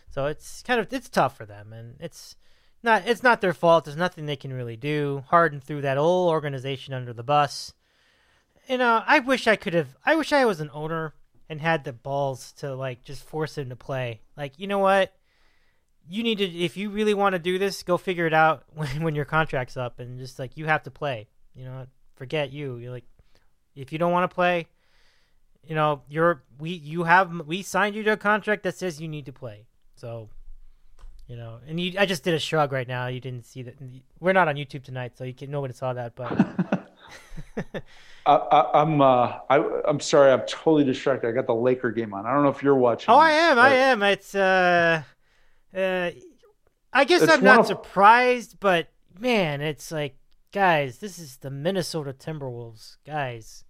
So it's kind of it's tough for them, and it's not it's not their fault. There's nothing they can really do. Harden threw that whole organization under the bus. You know, I wish I could have. I wish I was an owner and had the balls to like just force him to play. Like, you know what? You need to if you really want to do this, go figure it out [LAUGHS] when when your contract's up and just like you have to play. You know, forget you. You're like if you don't want to play, you know, you're we you have we signed you to a contract that says you need to play. So, you know, and you I just did a shrug right now. You didn't see that. We're not on YouTube tonight, so you can nobody saw that, but [LAUGHS] I, am uh, I, am sorry, I'm totally distracted. I got the Laker game on. I don't know if you're watching. Oh, I am. But... I am. It's uh, uh, I guess it's I'm not of... surprised, but man, it's like, guys, this is the Minnesota Timberwolves, guys.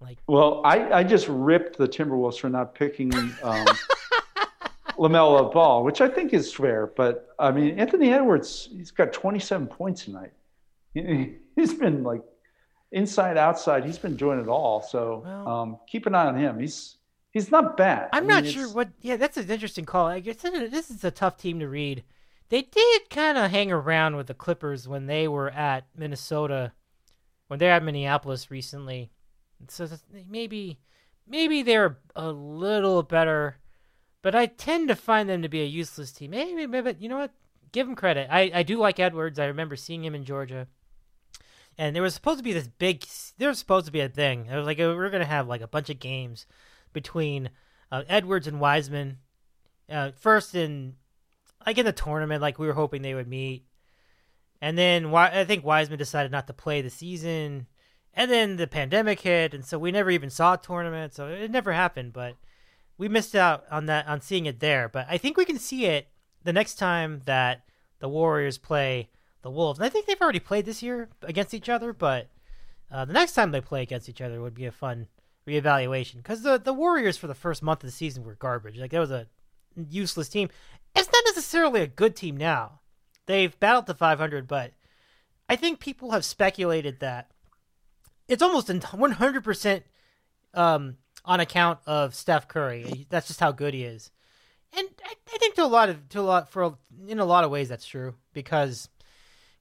Like, well, I I just ripped the Timberwolves for not picking um, [LAUGHS] LaMelo Ball, which I think is fair. But I mean, Anthony Edwards, he's got 27 points tonight. He, he's been like inside outside he's been doing it all so well, um, keep an eye on him he's he's not bad i'm I mean, not sure what yeah that's an interesting call i guess this is a tough team to read they did kind of hang around with the clippers when they were at minnesota when they're at minneapolis recently so maybe maybe they're a little better but i tend to find them to be a useless team maybe maybe you know what give them credit i i do like edwards i remember seeing him in georgia and there was supposed to be this big. There was supposed to be a thing. It was like we are gonna have like a bunch of games between uh, Edwards and Wiseman. Uh, first in like in the tournament, like we were hoping they would meet, and then I think Wiseman decided not to play the season, and then the pandemic hit, and so we never even saw a tournament. So it never happened, but we missed out on that on seeing it there. But I think we can see it the next time that the Warriors play the Wolves. And I think they've already played this year against each other, but uh, the next time they play against each other would be a fun reevaluation because the the Warriors for the first month of the season were garbage. Like that was a useless team. It's not necessarily a good team now. They've battled the 500, but I think people have speculated that it's almost 100% um, on account of Steph Curry. That's just how good he is. And I, I think to a lot of to a lot for in a lot of ways that's true because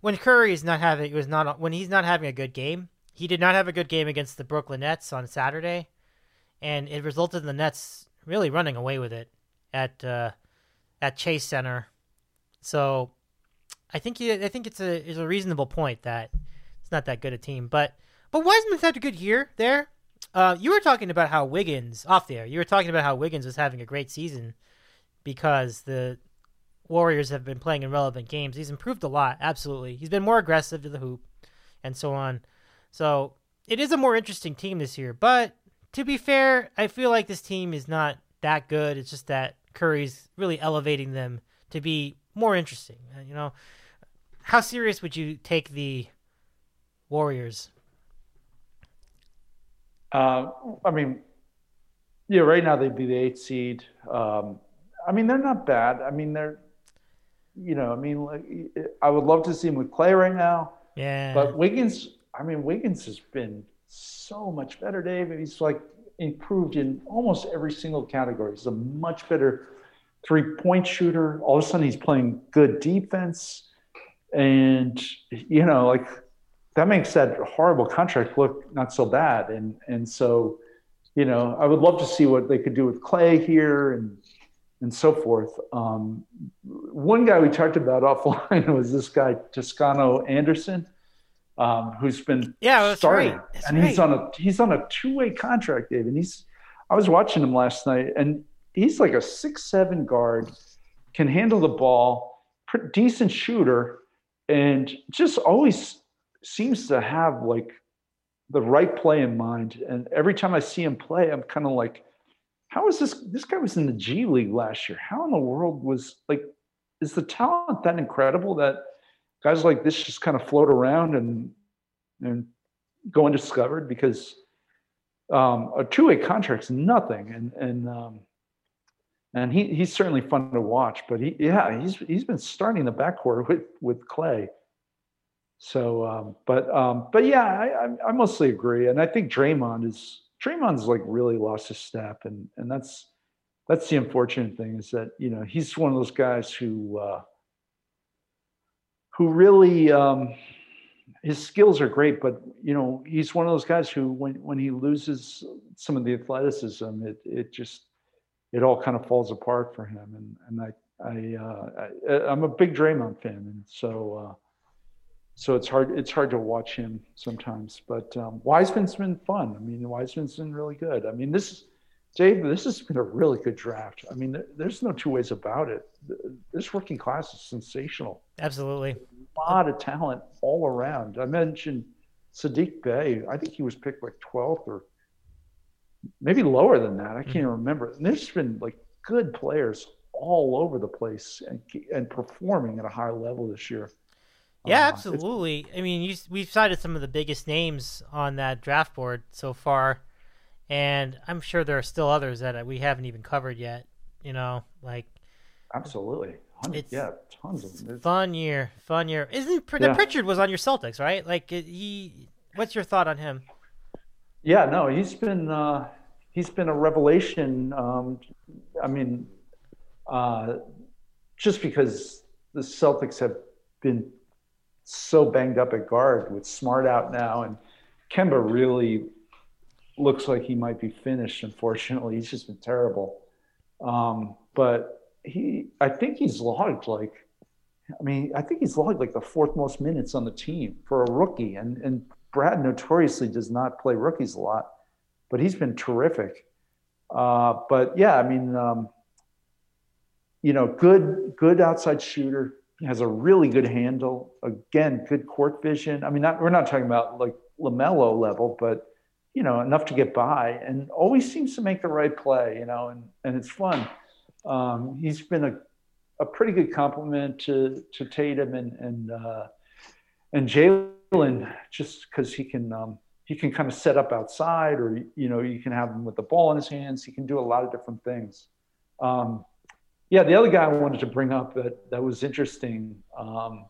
when Curry is not having was not when he's not having a good game, he did not have a good game against the Brooklyn Nets on Saturday, and it resulted in the Nets really running away with it at uh, at Chase Center. So I think I think it's a it's a reasonable point that it's not that good a team, but but Wiseman's had a good year there. Uh, you were talking about how Wiggins off there. You were talking about how Wiggins was having a great season because the Warriors have been playing in relevant games. He's improved a lot, absolutely. He's been more aggressive to the hoop and so on. So it is a more interesting team this year. But to be fair, I feel like this team is not that good. It's just that Curry's really elevating them to be more interesting. You know, how serious would you take the Warriors? Uh, I mean, yeah, right now they'd be the eighth seed. Um, I mean, they're not bad. I mean, they're, you know, I mean, like, I would love to see him with Clay right now. Yeah. But Wiggins, I mean, Wiggins has been so much better, Dave. He's like improved in almost every single category. He's a much better three point shooter. All of a sudden, he's playing good defense. And, you know, like that makes that horrible contract look not so bad. And, and so, you know, I would love to see what they could do with Clay here and, and so forth. Um, one guy we talked about [LAUGHS] offline was this guy, Toscano Anderson um, who's been yeah, starting, right. And right. he's on a he's on a two way contract, Dave. And he's I was watching him last night, and he's like a six seven guard, can handle the ball, pretty decent shooter, and just always seems to have like the right play in mind. And every time I see him play, I'm kind of like, how is this? This guy was in the G League last year. How in the world was like? Is the talent that incredible that guys like this just kind of float around and and go undiscovered because um, a two-way contract's nothing, and and um, and he he's certainly fun to watch. But he yeah he's he's been starting the backcourt with with Clay. So, um, but um, but yeah, I, I mostly agree, and I think Draymond is Draymond's like really lost his step, and and that's that's the unfortunate thing is that you know he's one of those guys who. Uh, who really um, his skills are great, but you know he's one of those guys who when when he loses some of the athleticism, it it just it all kind of falls apart for him. And and I I, uh, I I'm a big Draymond fan, and so uh, so it's hard it's hard to watch him sometimes. But um, Wiseman's been fun. I mean, Wiseman's been really good. I mean, this is Dave, this has been a really good draft. I mean, there's no two ways about it. This rookie class is sensational. Absolutely. A lot of talent all around. I mentioned Saddiq Bey. I think he was picked like 12th or maybe lower than that. I can't mm-hmm. remember. And there's been like good players all over the place and, and performing at a high level this year. Yeah, uh, absolutely. I mean, you, we've cited some of the biggest names on that draft board so far and I'm sure there are still others that we haven't even covered yet. You know, like absolutely, it's, yeah, tons of them. Fun year, fun year. Isn't yeah. Pritchard was on your Celtics, right? Like he, what's your thought on him? Yeah, no, he's been uh, he's been a revelation. Um, I mean, uh, just because the Celtics have been so banged up at guard with Smart out now, and Kemba really looks like he might be finished. Unfortunately, he's just been terrible. Um, but he, I think he's logged like, I mean, I think he's logged like the fourth most minutes on the team for a rookie. And and Brad notoriously does not play rookies a lot, but he's been terrific. Uh, but yeah, I mean, um, you know, good good outside shooter. Has a really good handle. Again, good court vision. I mean, not, we're not talking about like LaMelo level, but you know, enough to get by and always seems to make the right play, you know, and, and it's fun. Um, he's been a, a pretty good compliment to, to Tatum and, and, uh, and Jalen just because he can um, he can kind of set up outside, or you know, you can have him with the ball in his hands. He can do a lot of different things. Um, yeah, the other guy I wanted to bring up that that was interesting um,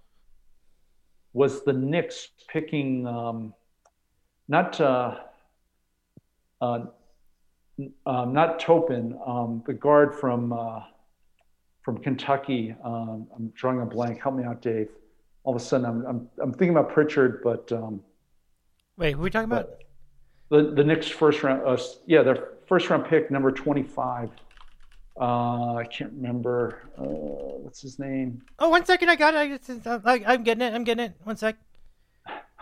was the Knicks picking um, not uh, uh, um, not Toppin, um, the guard from uh, from Kentucky. Um, I'm drawing a blank. Help me out, Dave. All of a sudden, I'm I'm, I'm thinking about Pritchard, but um, Wait, who are we talking about? the the Knicks first round. Uh, yeah, their first round pick, number 25. Uh, I can't remember. Uh, what's his name? Oh, one second, I got it. I, I, I'm getting it. I'm getting it. One sec.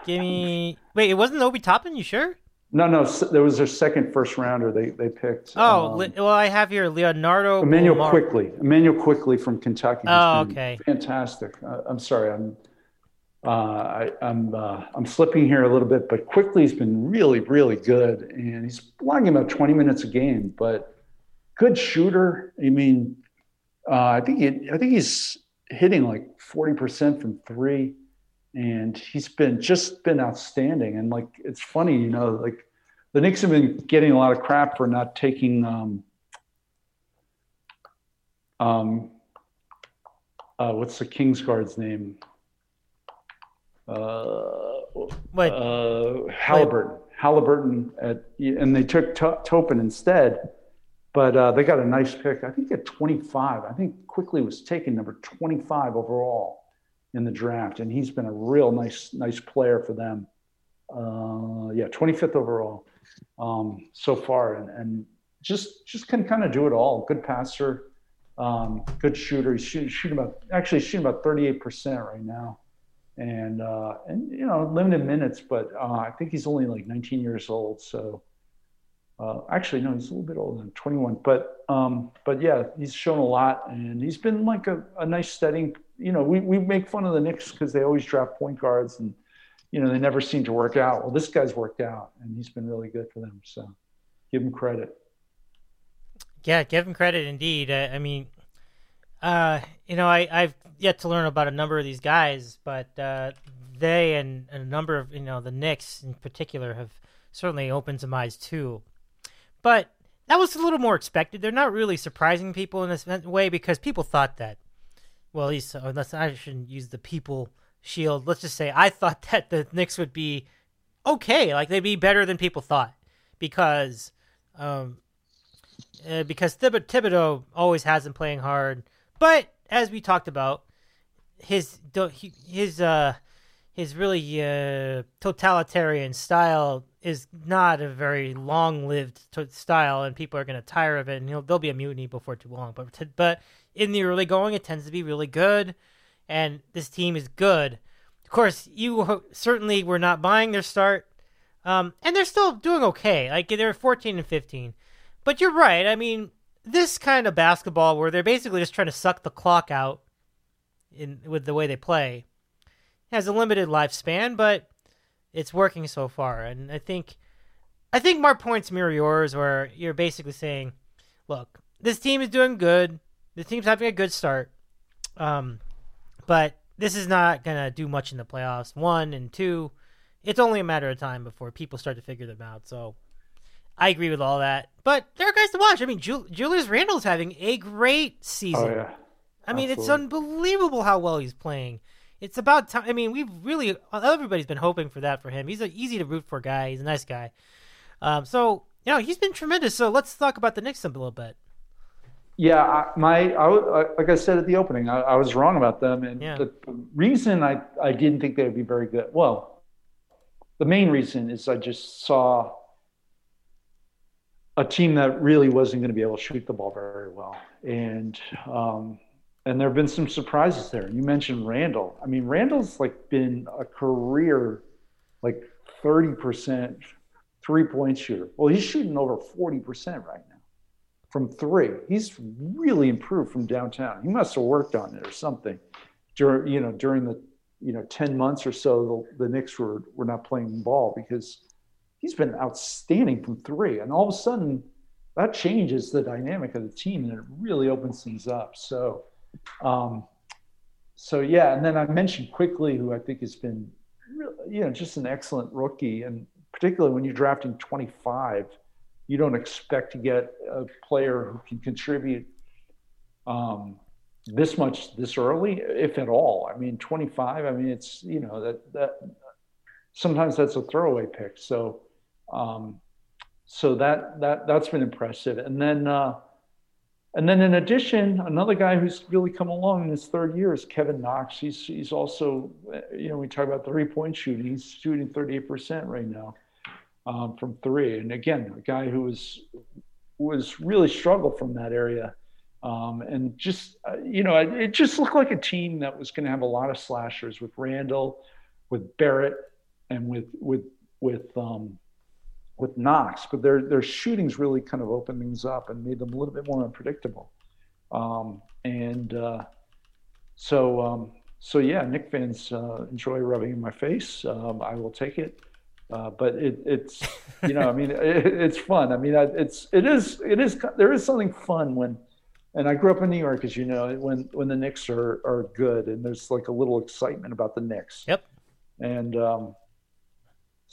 Give me. [LAUGHS] Wait, it wasn't Obi Toppin. You sure? No, no. There was their second first rounder. They they picked. Oh, um, well, I have here Leonardo. Immanuel Quickley. Immanuel Quickley from Kentucky. Oh, okay. Fantastic. Uh, I'm sorry. I'm. Uh, I, I'm uh, I'm slipping here a little bit, but Quickley's been really, really good, and he's logging about 20 minutes a game. But good shooter. I mean, uh, I think he, I think he's hitting like 40 percent from three, and he's been just been outstanding. And like it's funny, you know, like the Knicks have been getting a lot of crap for not taking. Um, um, uh, what's the Kings guard's name? Uh, What? uh, Haliburton. Haliburton at, and they took To- Toppin instead, but uh, they got a nice pick. I think at 25. I think Quickley was taken number 25 overall in the draft, and he's been a real nice, nice player for them. Uh, yeah, 25th overall um, so far, and, and just just can kind of do it all. Good passer, um, good shooter. He's shooting, shooting about actually shooting about 38 percent right now and uh, and you know limited minutes, but uh, I think he's only like 19 years old. So uh, actually, no, he's a little bit older than 21. But um, but yeah, he's shown a lot, and he's been like a, a nice steady. You know, we we make fun of the Knicks because they always draft point guards, and you know they never seem to work out. Well, this guy's worked out, and he's been really good for them. So give him credit. Yeah, give him credit indeed. I, I mean, uh, you know, I, I've yet to learn about a number of these guys, but uh, they and, and a number of you know the Knicks in particular have certainly opened some eyes too. But that was a little more expected. They're not really surprising people in this way because people thought that. Well, at least unless I shouldn't use the people shield. Let's just say I thought [LAUGHS] that the Knicks would be okay, like they'd be better than people thought because um, uh, because Thib- Thibodeau always has them playing hard. But as we talked about, his his uh his really uh, totalitarian style is not a very long-lived to- style, and people are going to tire of it, and there'll be a mutiny before too long. But t- but in the early going, it tends to be really good, and this team is good. Of course, you ho- certainly were not buying their start, um, and they're still doing okay. Like they're 14 and 15. But you're right. I mean, this kind of basketball where they're basically just trying to suck the clock out in with the way they play has a limited lifespan, but it's working so far. And I think I think my points mirror yours where you're basically saying, look, this team is doing good. This team's having a good start. Um, but this is not going to do much in the playoffs. One and two, it's only a matter of time before people start to figure them out. So I agree with all that. But there are guys to watch. I mean, Jul- Julius Randle's having a great season. Oh yeah. I mean, it's unbelievable how well he's playing. It's about time. I mean, we've really everybody's been hoping for that for him. He's an easy to root for guy. He's a nice guy. Um, so you know, he's been tremendous. So let's talk about the Knicks a little bit. Yeah, I, my I, like I said at the opening, I, I was wrong about them, and Yeah. the reason I I didn't think they would be very good. Well, the main reason is I just saw a team that really wasn't going to be able to shoot the ball very well, and um, and there have been some surprises there. You mentioned Randle. I mean, Randle's like been a career like thirty percent three point shooter. Well, he's shooting over forty percent right now from three. He's really improved from downtown. He must have worked on it or something during you know during the you know ten months or so the, the Knicks were were not playing ball because he's been outstanding from three, and all of a sudden that changes the dynamic of the team and it really opens things up. So, um, so yeah, and then I mentioned Quickley who I think has been you know, just an excellent rookie, and particularly when you're drafting 25, you don't expect to get a player who can contribute um, this much this early, if at all. I mean, 25. I mean, it's you know that that sometimes that's a throwaway pick. So, um, so that that that's been impressive. And then, uh, and then in addition, another guy who's really come along in his third year is Kevin Knox. He's he's also, you know, we talk about three point shooting. He's shooting 38 percent right now um, from three. And again, a guy who was was really struggled from that area. Um, and just uh, you know, it, it, just looked like a team that was going to have a lot of slashers with Randle, with Barrett, and with with with um, with Knox. But their their shootings really kind of opened things up and made them a little bit more unpredictable. Um, and uh, so um, so yeah, Knick fans uh, enjoy rubbing in my face. Um, I will take it. Uh, but it, it's you know I mean [LAUGHS] it, it's fun. I mean it's it is it is there is something fun when and I grew up in New York, as you know, when when the Knicks are are good, and there's like a little excitement about the Knicks. Yep. And um,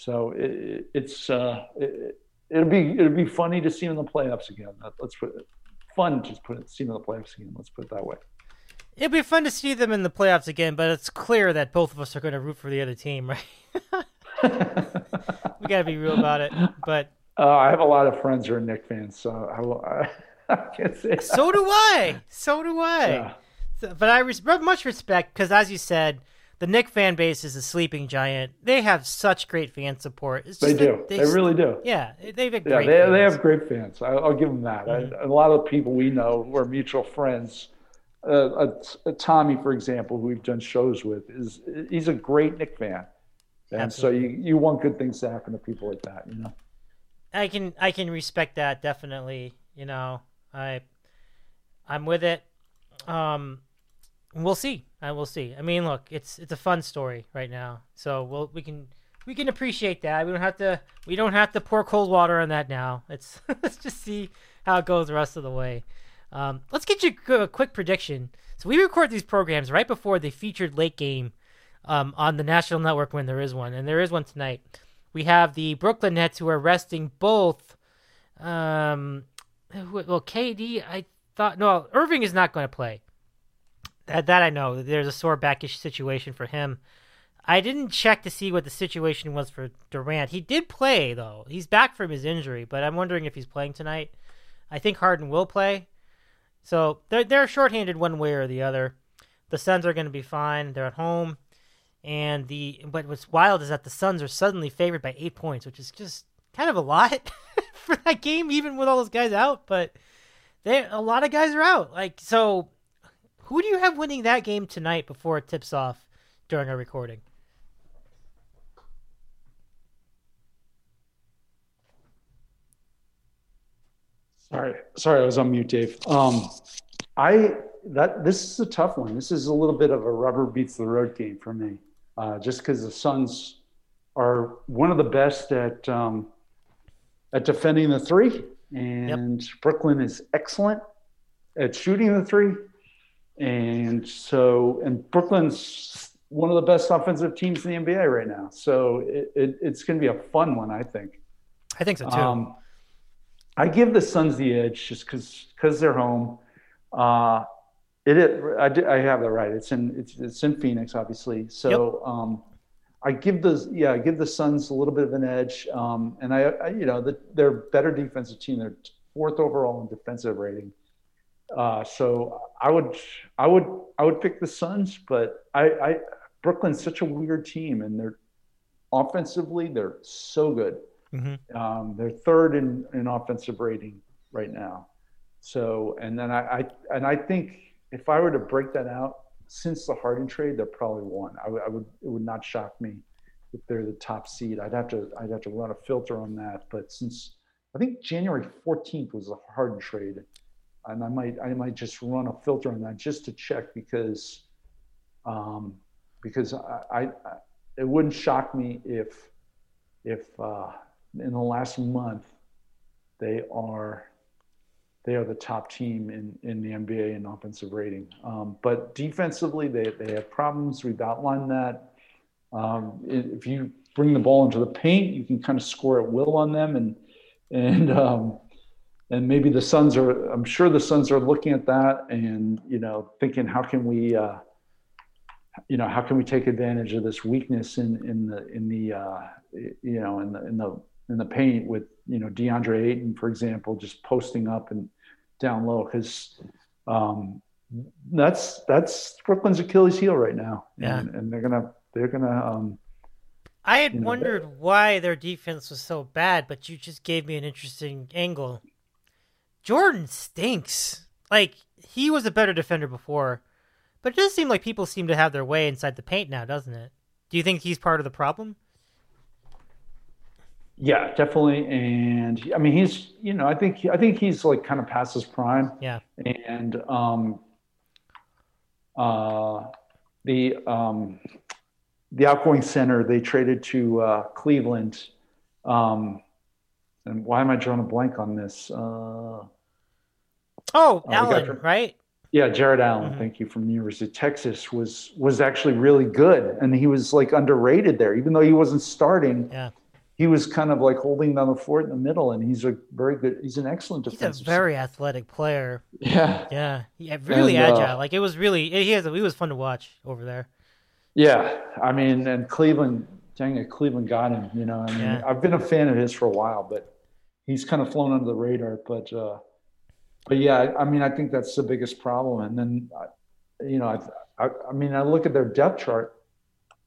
so it, it's uh, it, will be it'll be funny to see them in the playoffs again. Let's put it, fun to put it, see them in the playoffs again. Let's put it that way. It'll be fun to see them in the playoffs again, but it's clear that both of us are going to root for the other team, right? [LAUGHS] we got to be real about it. But uh, I have a lot of friends who are Knick fans, so I will. [LAUGHS] I, so do I. So do I. Yeah. So, but I res- much respect because, as you said, the Knick fan base is a sleeping giant. They have such great fan support. they do. They, they, really do. Yeah, they've yeah, they, they have great fans. I, will give them that. Mm-hmm. I, a lot of people we know who are mutual friends. Uh, uh, Tommy, for example, who we've done shows with, is he's a great Knick fan, and Absolutely. so you you want good things to happen to people like that, you know. I can I can respect that definitely. You know, I I'm with it. Um, we'll see. I will see. I mean, look, it's it's a fun story right now, so we'll we can we can appreciate that. We don't have to we don't have to pour cold water on that now. It's [LAUGHS] let's just see how it goes the rest of the way. Um, let's get you a quick prediction. So we record these programs right before the featured late game um, on the national network when there is one, and there is one tonight. We have the Brooklyn Nets who are resting both um, well, KD, I thought no, Irving is not going to play. That that I know. There's a sore backish situation for him. I didn't check to see what the situation was for Durant. He did play though. He's back from his injury, but I'm wondering if he's playing tonight. I think Harden will play. So they're they're shorthanded one way or the other. The Suns are going to be fine. They're at home, and the but what's wild is that the Suns are suddenly favored by eight points, which is just kind of a lot [LAUGHS] for that game, even with all those guys out. But they a lot of guys are out. Like so, who do you have winning that game tonight before it tips off during our recording? Sorry, sorry, I was on mute, Dave. Um, I that this is a tough one. This is a little bit of a rubber beats the road game for me, uh, just because the Suns are one of the best at um, at defending the three, and yep. Brooklyn is excellent at shooting the three. And so, and Brooklyn's one of the best offensive teams in the NBA right now. So it, it, it's going to be a fun one, I think. I think so too. Um, I give the Suns the edge just because because they're home. Uh, it, it I, I have that right. It's in it's, it's in Phoenix, obviously. So yep. um, I give the yeah, I give the Suns a little bit of an edge, um, and I, I, you know the, they're better defensive team. They're fourth overall in defensive rating. Uh, so I would I would I would pick the Suns, but I, I Brooklyn's such a weird team, and they're offensively they're so good. Mm-hmm. Um, they're third in, in offensive rating right now. So and then I, I and I think if I were to break that out, since the Harden trade, they're probably one. I, I would it would not shock me if they're the top seed. I'd have to I'd have to run a filter on that. But since I think January 14th was the Harden trade, and I might I might just run a filter on that just to check because um, because I, I, it wouldn't shock me if if uh, in the last month they are they are the top team in, in the NBA in offensive rating. Um, but defensively, they, they have problems. We've outlined that. Um, if you bring the ball into the paint, you can kind of score at will on them, and and um, and maybe the Suns are. I'm sure the Suns are looking at that and you know thinking, how can we, uh, you know, how can we take advantage of this weakness in in the in the uh, you know in the in the in the paint with you know DeAndre Ayton, for example, just posting up and down low because um, that's that's Brooklyn's Achilles heel right now. Yeah. And, and they're gonna they're gonna um, I had you know, wondered why their defense was so bad, but you just gave me an interesting angle. Jordan stinks. Like he was a better defender before, but it does seem like people seem to have their way inside the paint now, doesn't it? Do you think he's part of the problem? yeah, definitely. And I mean, he's you know I think I think he's like kind of past his prime. Yeah. And um, uh, the um, the outgoing center they traded to uh, Cleveland. Um, and why am I drawing a blank on this? Uh, Oh, we Allen, right? Yeah, Jarrett Allen, Mhm. thank you from the University of Texas was was actually really good, and he was like underrated there, even though he wasn't starting. Yeah. He was kind of like holding down the fort in the middle, and he's a very good. He's an excellent defensive. He's a very athletic player. yeah, Yeah, yeah, really And, uh, agile. Like it was really, he has, he was fun to watch over there. yeah. I mean, and Cleveland, dang it, Cleveland got him. You know, I mean, Yeah. I've been a fan of his for a while, but he's kind of flown under the radar. But uh, but yeah, I, mean, I think that's the biggest problem. And then, you know, I, I, I mean, I look at their depth chart,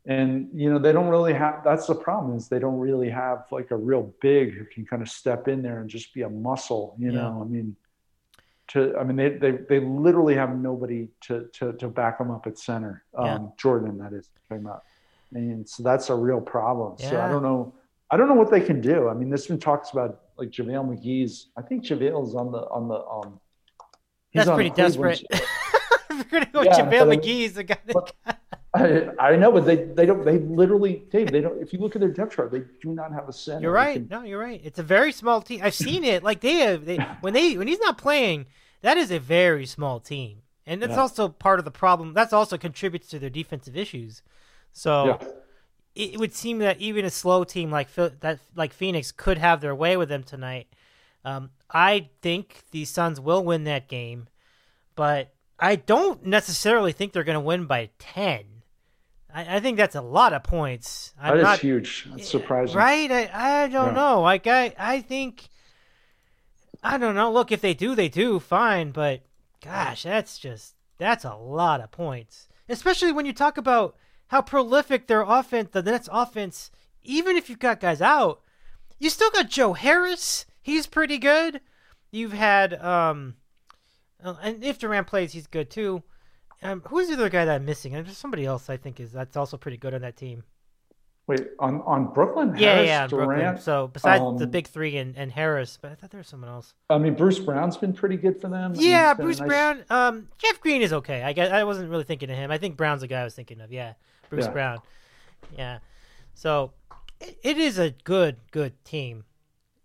and you know, they don't really have. That's the problem is they don't really have like a real big who can kind of step in there and just be a muscle. You Yeah. know, I mean. To, I mean, they, they, they literally have nobody to, to, to back them up at center. Um, Yeah. Jordan, that is talking about. And so that's a real problem. So I don't know. I don't know what they can do. I mean, this one talks about like JaVale McGee's. I think JaVale's on the on the um. That's pretty desperate. [LAUGHS] We're gonna go Yeah, JaVale but- McGee's the guy. [LAUGHS] I, I know, but they they don't they literally Dave they don't. If you look at their depth chart, they do not have a center. You're right. can- No, you're right. It's a very small team. I've seen it. Like they have, they [LAUGHS] when they when he's not playing, that is a very small team, and that's Yeah. also part of the problem. That's also contributes to their defensive issues. So Yeah. It, would seem that even a slow team like that like Phoenix could have their way with them tonight. Um, I think the Suns will win that game, but I don't necessarily think they're going to win by ten. I, I think that's a lot of points. I'm That is not huge. That's surprising. Right? I, I don't Yeah. know. Like I I think I don't know. Look, if they do, they do, fine, but gosh, that's just that's a lot of points. Especially when you talk about how prolific their offense, the Nets offense, even if you've got guys out, you still got Joe Harris. He's pretty good. You've had um uh, and if Durant plays, he's good too. Um, who's the other guy that I'm missing? And there's somebody else I think is that's also pretty good on that team. Wait, on on Brooklyn, Yeah, Harris, yeah, Brooklyn. Durant. So besides the um, big three and, and Harris, but I thought there was someone else. I mean, Bruce Brown's been pretty good for them. Yeah, he's been a Bruce nice- Brown. Um, Jeff Green is okay. I guess I wasn't really thinking of him. I think Brown's the guy I was thinking of. Yeah, Bruce Yeah. Brown. Yeah. So it, it is a good, good team.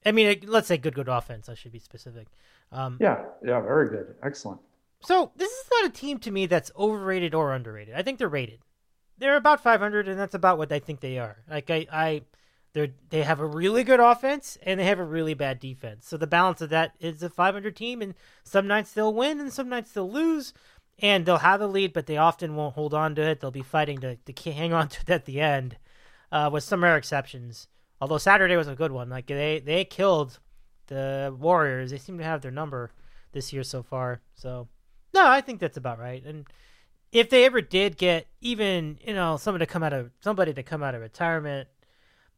I mean, let's say good, good offense. I should be specific. Um, Yeah, yeah, very good, excellent. So this is not a team to me that's overrated or underrated. I think they're rated. They're about 500, and that's about what I think they are. Like I, I, they they have a really good offense and they have a really bad defense. So the balance of that is a 500 team, and some nights they'll win and some nights they'll lose, and they'll have the lead, but they often won't hold on to it. They'll be fighting to, to hang on [LAUGHS] to it at the end, uh, with some rare exceptions. Although Saturday was a good one. Like they they killed the Warriors. They seem to have their number this year so far. So no, I think that's about right. And if they ever did get even, you know, somebody to come out of somebody to come out of retirement,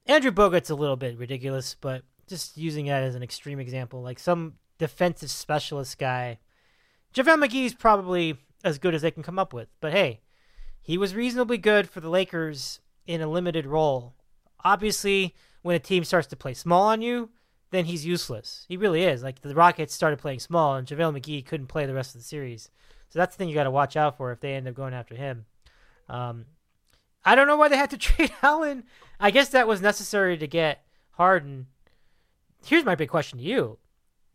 Andrew Bogut's a little bit ridiculous, but just using that as an extreme example, like some defensive specialist guy, JaVale McGee's probably as good as they can come up with. But hey, he was reasonably good for the Lakers in a limited role. Obviously, when a team starts to play small on you, then he's useless. He really is. Like the Rockets started playing small, and JaVale McGee couldn't play the rest of the series. So that's the thing you got to watch out for if they end up going after him. Um, I don't know why they had to [LAUGHS] trade Allen. I guess that was necessary to get Harden. Here's my big question to you.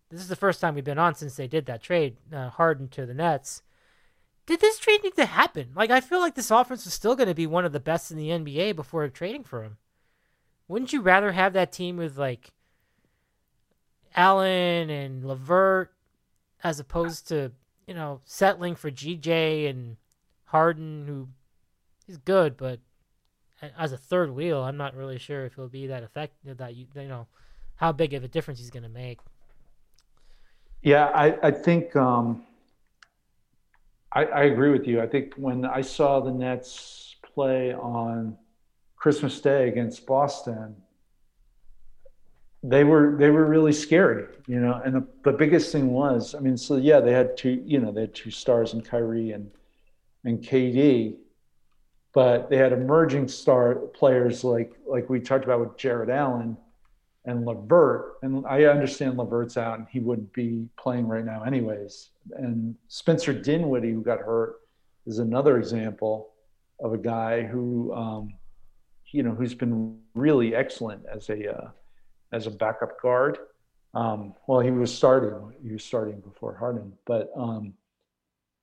This is the first time we've been on since they did that trade, uh, Harden to the Nets. Did this trade need to happen? Like, I feel like this offense was still going to be one of the best in the NBA before trading for him. Wouldn't you rather have that team with like Allen and LeVert as opposed to you know settling for GJ and Harden, who he's good, but as a third wheel, I'm not really sure if he'll be that effective. That you you know how big of a difference he's going to make. Yeah, I I think um, I, I agree with you. I think when I saw the Nets play on Christmas Day against Boston, they were they were really scary, you know. And the, the biggest thing was, I mean, so yeah, they had two, you know, they had two stars in Kyrie and and KD, but they had emerging star players like like we talked about with Jarrett Allen and LeVert, And I understand LeVert's out and he wouldn't be playing right now anyways. And Spencer Dinwiddie, who got hurt, is another example of a guy who, um, you know, who's been really excellent as a uh, as a backup guard. Um, well, he was starting. He was starting before Harden, but um,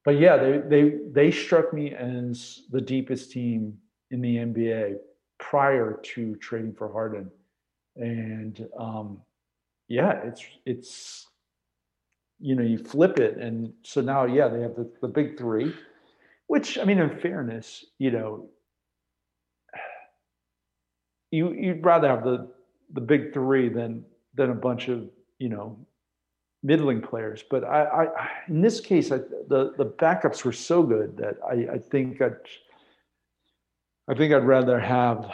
but yeah, they they they struck me as the deepest team in the NBA prior to trading for Harden, and um, yeah, it's it's you know you flip it, and so now yeah they have the, the big three, which I mean in fairness, you know, [SIGHS] you you'd rather have the the big three than than a bunch of you know middling players. But I, I in this case, I, the the backups were so good that I, I think I'd I think I'd rather have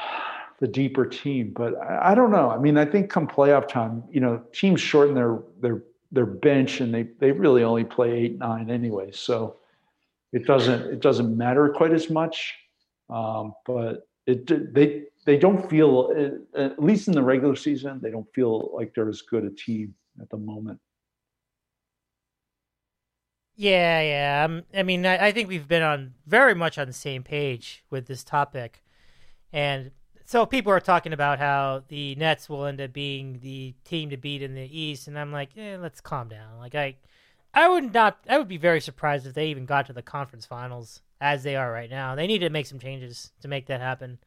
the deeper team. But I, I, don't know. I mean, I think come playoff time, you know, teams shorten their their their bench and they they really only play eight nine anyway. So it doesn't it doesn't matter quite as much. Um, but it they they don't feel at least in the regular season they don't feel like they're as good a team at the moment. Yeah, yeah. Um, I mean, I, think we've been on very much on the same page with this topic, and so people are talking about how the Nets will end up being the team to beat in the East, and I'm like, eh, let's calm down. Like I, I would not. I would be very surprised if they even got to the conference finals as they are right now. They need to make some changes to make that happen.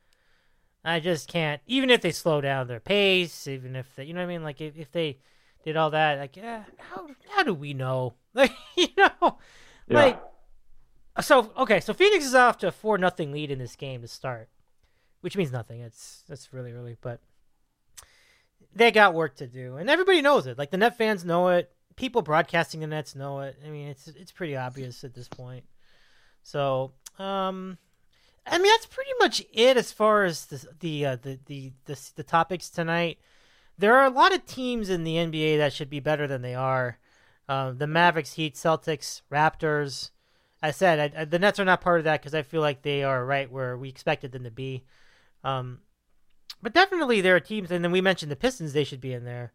I just can't. Even if they slow down their pace, even if they, you know what I mean, like if, if they did all that, like yeah, how how do we know? [LAUGHS] Like, you know, yeah. like so. Okay, so Phoenix is off to a four nothing lead in this game to start, which means nothing. It's that's really early, but they got work to do, and everybody knows it. Like the net fans know it. People broadcasting the Nets know it. I mean, it's it's pretty obvious at this point. So, um, I mean, that's pretty much it as far as the the uh, the, the the the topics tonight. There are a lot of teams in the NBA that should be better than they are. Uh, the Mavericks, Heat, Celtics, Raptors. I said I, I, the Nets are not part of that because I feel like they are right where we expected them to be. Um, but definitely there are teams, and then we mentioned the Pistons; they should be in there.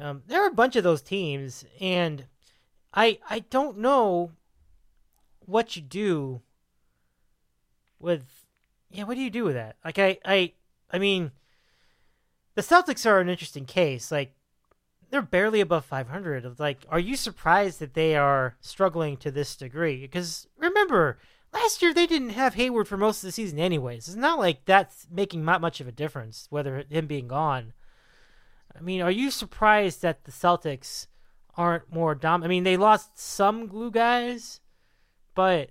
Um, there are a bunch of those teams, and I I don't know what you do with yeah. What do you do with that? Like I I I mean, the Celtics are an interesting case. Like they're barely above 500. Like, are you surprised that they are struggling to this degree? Because remember, last year they didn't have Hayward for most of the season, anyways. It's not like that's making not much of a difference, whether him being gone. I mean, are you surprised that the Celtics aren't more dom? I mean, they lost some glue guys, but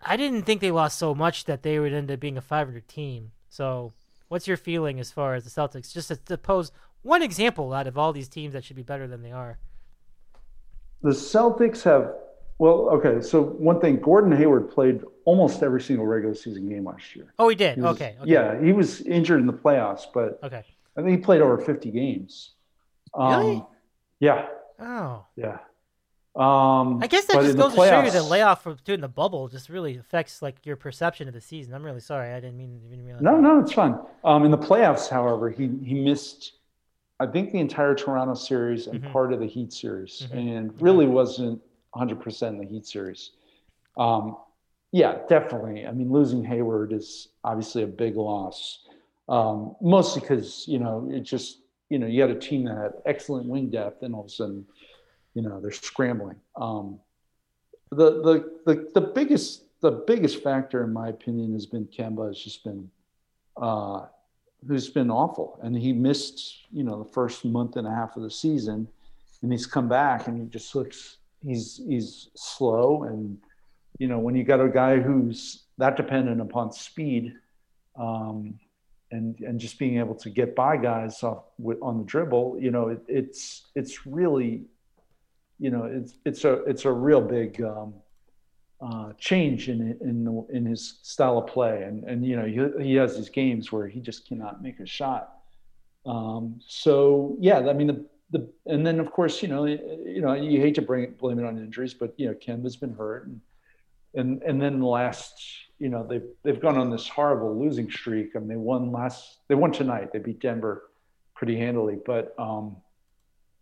I didn't think they lost so much that they would end up being a 500 team. So, what's your feeling as far as the Celtics? Just to pose one example out of all these teams that should be better than they are. The Celtics have well, okay. So one thing, Gordon Hayward played almost every single regular season game last year. Oh, he did. He was, okay, okay, Yeah, he was injured in the playoffs, but okay. I think he played over fifty games. Um, really? Yeah. Oh. Yeah. Um, I guess that just goes playoffs, to show you the layoff from doing the bubble just really affects like your perception of the season. I'm really sorry. I didn't mean to realize. No, that. no, it's fine. Um, in the playoffs, however, he he missed I think the entire Toronto series and mm-hmm. part of the Heat series, mm-hmm. and really wasn't 100% in the Heat series. Um, yeah, definitely. I mean, losing Hayward is obviously a big loss, um, mostly because you know it just you know you had a team that had excellent wing depth, and all of a sudden, you know, they're scrambling. Um, the, the the the biggest the biggest factor in my opinion has been Kemba has just been uh, who's been awful and he missed you know the first month and a half of the season and he's come back and he just looks he's he's slow and you know when you got a guy who's that dependent upon speed um, and and just being able to get by guys off with, on the dribble you know it, it's it's really you know it's it's a it's a real big um, uh, change in in the, in his style of play. And and you know he, he has these games where he just cannot make a shot. Um, so yeah I mean the the and then of course you know you know you hate to bring it, blame it on injuries but you know Kemba's been hurt and and and then last you know they've they've gone on this horrible losing streak. I mean they won last they won tonight. They beat Denver pretty handily but um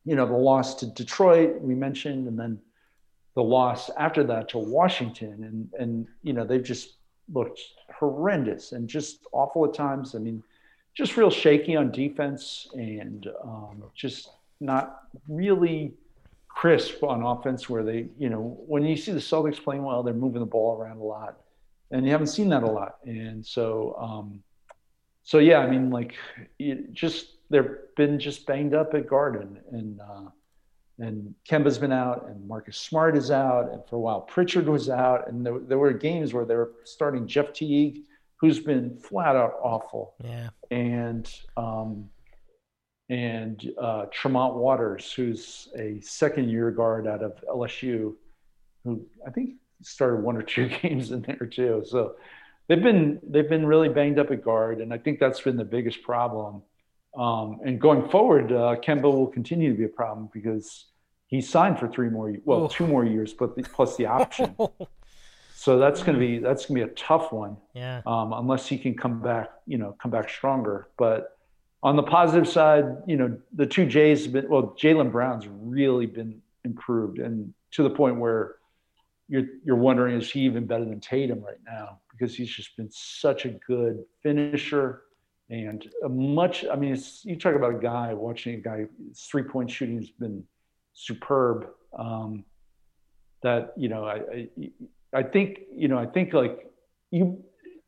you know the loss to Detroit we mentioned and then the loss after that to Washington. And and you know they've just looked horrendous and just awful at times. I mean just real shaky on defense and um, just not really crisp on offense where they, you know, when you see the Celtics playing well, they're moving the ball around a lot. And you haven't seen that a lot. And so, um, so yeah, I mean, like, just they've been just banged up at Garden, and uh, and Kemba's been out, and Marcus Smart is out, and for a while Pritchard was out, and there, there were games where they were starting Jeff Teague, who's been flat out awful. Yeah. And um, and uh, Tremont Waters, who's a second year guard out of LSU, who I think started one or two [LAUGHS] games in there too. So they've been they've been really banged up at guard, and I think that's been the biggest problem. Um, and going forward, uh, Kemba will continue to be a problem because he signed for three more, well, Oh. two more years, but the, plus the option. [LAUGHS] so that's going to be that's going to be a tough one yeah. um, unless he can come back, you know, come back stronger. But on the positive side, you know, the two Jays have been well, Jaylen Brown's really been improved, and to the point where you're you're wondering is he even better than Tatum right now because he's just been such a good finisher and a much. I mean, you talk about a guy watching a guy three point shooting has been superb. Um, that you know, I, I I think you know, I think like you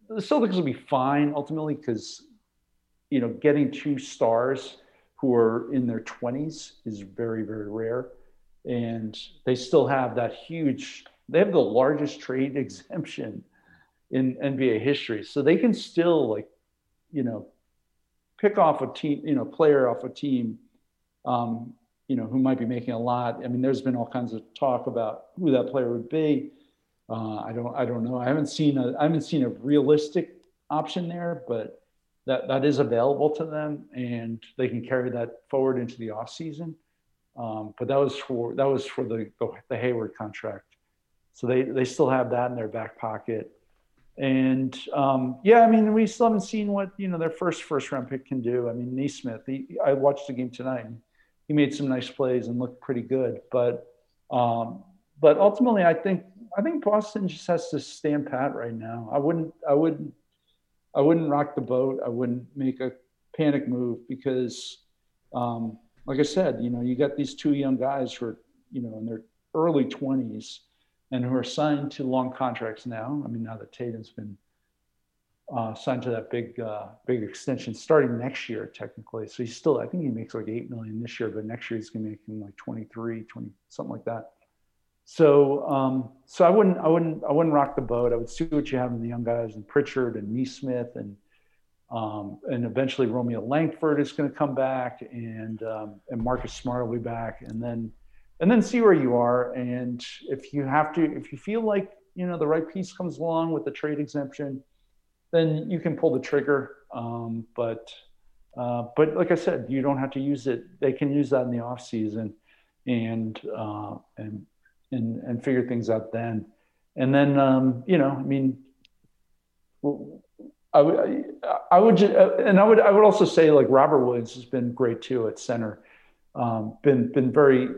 the Celtics will be fine ultimately because you know getting two stars who are in their 20s is very very rare. And they still have that huge they have the largest trade [LAUGHS] exemption in NBA history. So they can still like you know pick off a team you know player off a team um, you know who might be making a lot. I mean there's been all kinds of talk about who that player would be. Uh, I don't I don't know. I haven't seen a I haven't seen a realistic option there but that that is available to them and they can carry that forward into the off season. Um, but that was for that was for the the Hayward contract. So they they still have that in their back pocket. And um, yeah I mean we still haven't seen what you know their first first round pick can do. I mean Nesmith he, I watched the game tonight he made some nice plays and looked pretty good. But um, but ultimately I think I think Boston just has to stand pat right now. I wouldn't I wouldn't I wouldn't rock the boat. I wouldn't make a panic move because, um, like I said, you know, you got these two young guys who are, you know, in their early 20s and who are signed to long contracts now. I mean, now that Tatum's been uh, signed to that big, uh, big extension starting next year, technically. So he's still, I think he makes like 8 million this year, but next year he's going to make him like 23, 20, something like that. So, um, so I wouldn't, I wouldn't, I wouldn't rock the boat. I would see what you have in the young guys and Pritchard and Nesmith and, um, and eventually Romeo Langford is going to come back and, um, and Marcus Smart will be back and then, and then see where you are. And if you have to, if you feel like, you know, the right piece comes along with the trade exemption, then you can pull the trigger. Um, but, uh, but like I said, you don't have to use it. They can use that in the off season and, uh, and, and and figure things out then. And then um, you know, I mean, I would I would just, and I would I would also say like Robert Williams has been great too at center. Um, been been very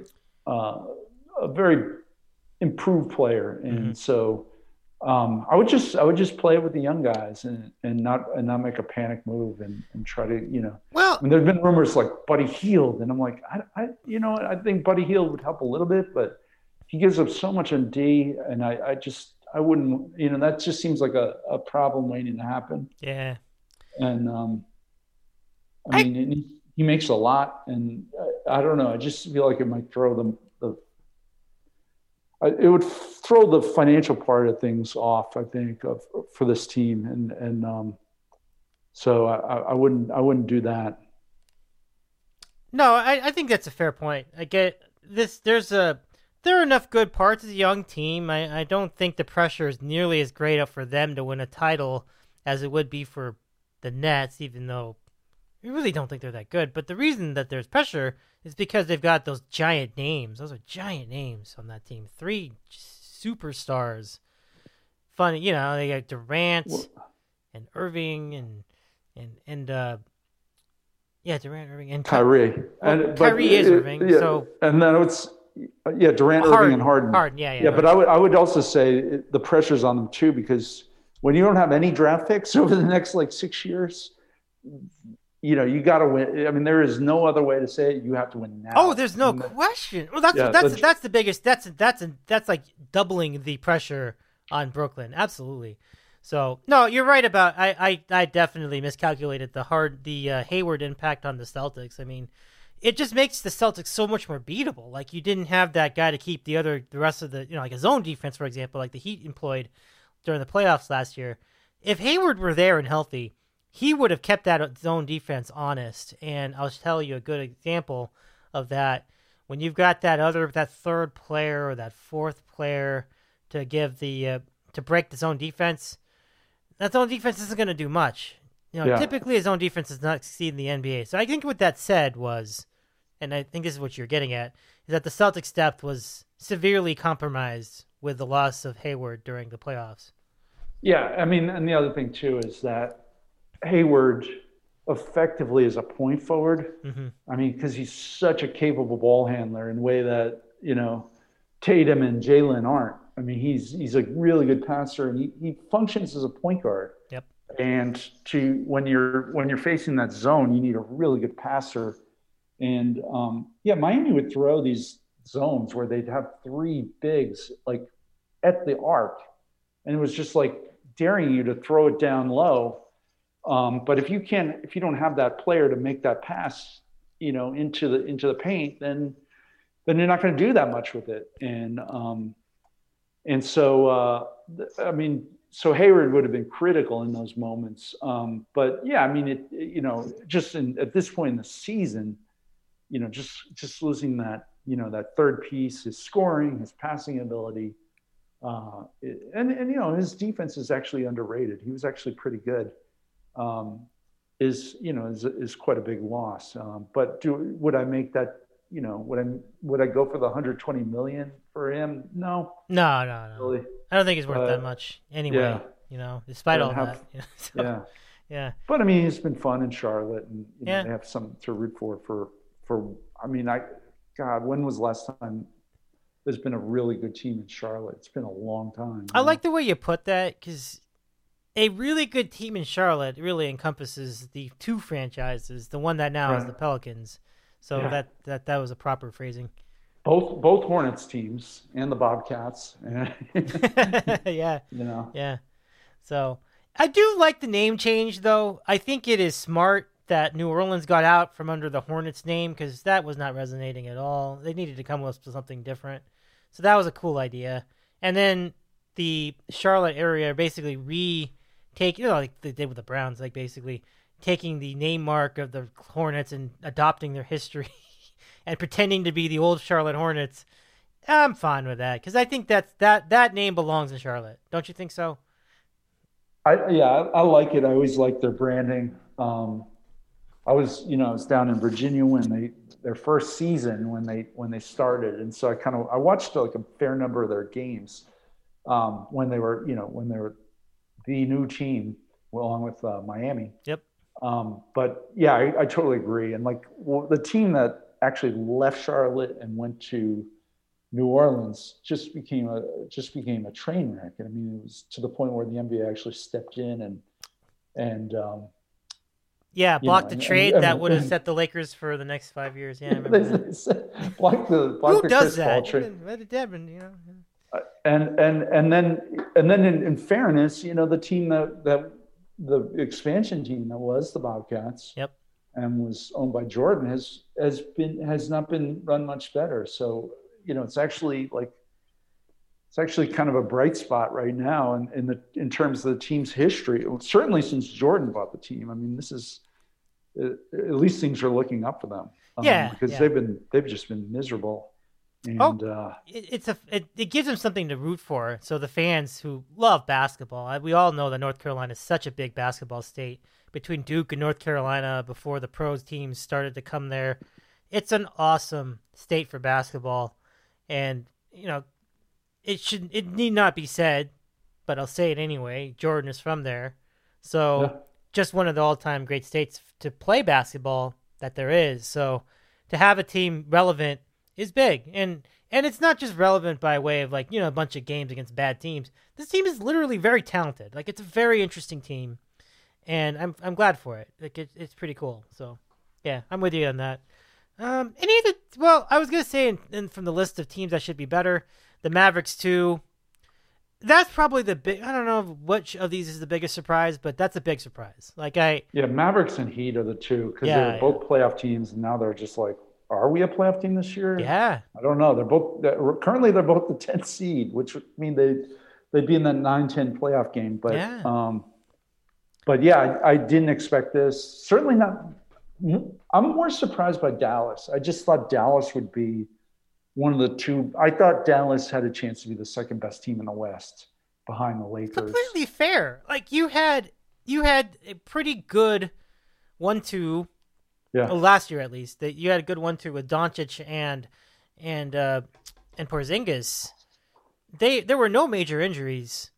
uh, a very improved player, and Mm-hmm. so. Um, I would just I would just play with the young guys and, and not and not make a panic move and, and try to you know Well, I mean, there've been rumors like Buddy Hield and I'm like, I, I, you know, I think Buddy Hield would help a little bit, but he gives up so much on D, and I, I just I wouldn't you know that just seems like a, a problem waiting to happen. Yeah. And um, I, I mean, he, he makes a lot, and I, I, don't know. I just feel like it might throw them the. it would throw the financial part of things off. I think of for this team, and and um, so I, I wouldn't I wouldn't do that. No, I, I think that's a fair point. I get this. There's a there are enough good parts as a young team. I, I don't think the pressure is nearly as great up for them to win a title as it would be for the Nets, even though we really don't think they're that good. But the reason that there's pressure is because they've got those giant names. Those are giant names on that team. Three superstars. Funny, you know, they got Durant and Irving and and and uh yeah, Durant, Irving, and Kyrie. Well, and Kyrie is Irving. Yeah, so and then it's yeah, Durant, Harden, Irving, and Harden. Harden, yeah, yeah. Yeah, but I would I would also say the pressure's on them too because when you don't have any draft picks [LAUGHS] over the next like six years, you know you got to win. I mean, there is no other way to say it. You have to win now. Oh, there's no question. Well, that's yeah, that's that's the biggest. That's that's that's like doubling the pressure on Brooklyn. Absolutely. So no, you're right about I I, I definitely miscalculated the hard the uh, Hayward impact on the Celtics. I mean, it just makes the Celtics so much more beatable. Like you didn't have that guy to keep the other the rest of the you know like a zone defense for example, like the Heat employed during the playoffs last year. If Hayward were there and healthy, he would have kept that zone defense honest. And I'll tell you a good example of that. When you've got that other that third player or that fourth player to give the uh, to break the zone defense, that zone defense isn't going to do much. You know, yeah. typically his zone defense does not succeed in the NBA. So I think what that said was, and I think this is what you're getting at, is that the Celtics' depth was severely compromised with the loss of Hayward during the playoffs. Yeah, I mean, and the other thing too is that Hayward effectively is a point forward. Mm-hmm. I mean, because he's such a capable ball handler in a way that you know Tatum and Jaylen aren't. I mean, he's he's a really good passer and he, he functions as a point guard. Yep. And to when you're when you're facing that zone, you need a really good passer. And um, yeah, Miami would throw these zones where they'd have three bigs like at the arc, and it was just like daring you to throw it down low. Um, but if you can't, if you don't have that player to make that pass, you know, into the into the paint, then then you're not going to do that much with it. And um, and so, uh, I mean, so Hayward would have been critical in those moments. Um, but yeah, I mean, it, you know, just in, at this point in the season, you know, just just losing that, you know, that third piece, his scoring, his passing ability, uh, and and you know, his defense is actually underrated. He was actually pretty good. Um, is you know is is quite a big loss. Um, but do would I make that you know, would I would I go for the 120 million for him? No. No, no, no. Really. I don't think he's worth uh, that much anyway. Yeah. You know, despite all have, that. You know, [LAUGHS] so, yeah. Yeah. But I mean, it's been fun in Charlotte, and you know, yeah. they have something to root for. For for I mean, I God, when was the last time there's been a really good team in Charlotte? It's been a long time. I know? like the way you put that because a really good team in Charlotte really encompasses the two franchises, the one that now right. is the Pelicans so yeah. that, that that was a proper phrasing. Both both Hornets teams and the Bobcats. [LAUGHS] [LAUGHS] yeah. You know. Yeah. So I do like the name change though. I think it is smart that New Orleans got out from under the Hornets name because that was not resonating at all. They needed to come up with something different. So that was a cool idea. And then the Charlotte area basically retake, you know, like they did with the Browns, like basically taking the name mark of the Hornets and adopting their history [LAUGHS] and pretending to be the old Charlotte Hornets. I'm fine with that because I think that's that that name belongs in Charlotte. Don't you think so? I yeah, I, I like it. I always like their branding. Um, I was you know I was down in Virginia when they their first season when they when they started, and so I kind of I watched like a fair number of their games um, when they were you know when they were the new team along with uh, Miami. Yep. Um, but yeah, I, I, totally agree. And like well, the team that actually left Charlotte and went to New Orleans just became a just became a train wreck. And I mean, it was to the point where the NBA actually stepped in and and um, Yeah, You block know, the trade that would have set the Lakers for the next five years. Yeah, I [LAUGHS] They- that. they said, block the block Who the does Chris Paul that? trade. Let it happen, you know. Uh, and and and then and then in, in fairness, you know, the team that that the expansion team that was the Bobcats Yep. and was owned by Jordan has has been has not been run much better. So you know, it's actually like it's actually kind of a bright spot right now in, in the in terms of the team's history. Certainly since Jordan bought the team. I mean, this is uh, at least things are looking up for them. Um, Yeah, because yeah. they've been they've just been miserable. And Oh. uh, it, it's a it, it gives them something to root for. So the fans who love basketball, we all know that North Carolina is such a big basketball state. Between Duke and North Carolina, before the pros teams started to come there, it's an awesome state for basketball, and you know, it should it need not be said, but I'll say it anyway. Jordan is from there, so Yeah. just one of the all-time great states to play basketball that there is. So to have a team relevant is big, and and it's not just relevant by way of like you know a bunch of games against bad teams. This team is literally very talented. Like it's a very interesting team, and I'm I'm glad for it. Like it, it's pretty cool. So yeah, I'm with you on that. Um, any of the well, I was gonna say, in, from the list of teams that should be better, the Mavericks too. That's probably the big. I don't know which of these is the biggest surprise, but that's a big surprise. Like I, Yeah, Mavericks and Heat are the two because Yeah, they're both playoff teams, and now they're just like, are we a playoff team this year? yeah, I don't know. They're both they're, currently they're both the [LAUGHS] 10th seed, which would mean they they'd be in that 9-10 playoff game. But Yeah. um, but yeah, I, I didn't expect this. Certainly not. I'm more surprised by Dallas. I just thought Dallas would be one of the two. I thought Dallas had a chance to be the second best team in the West behind the Lakers. completely fair. Like you had you had a pretty good one-two Yeah. well, last year at least. That you had a good one-two with Doncic and and uh, and Porzingis. They there were no major injuries.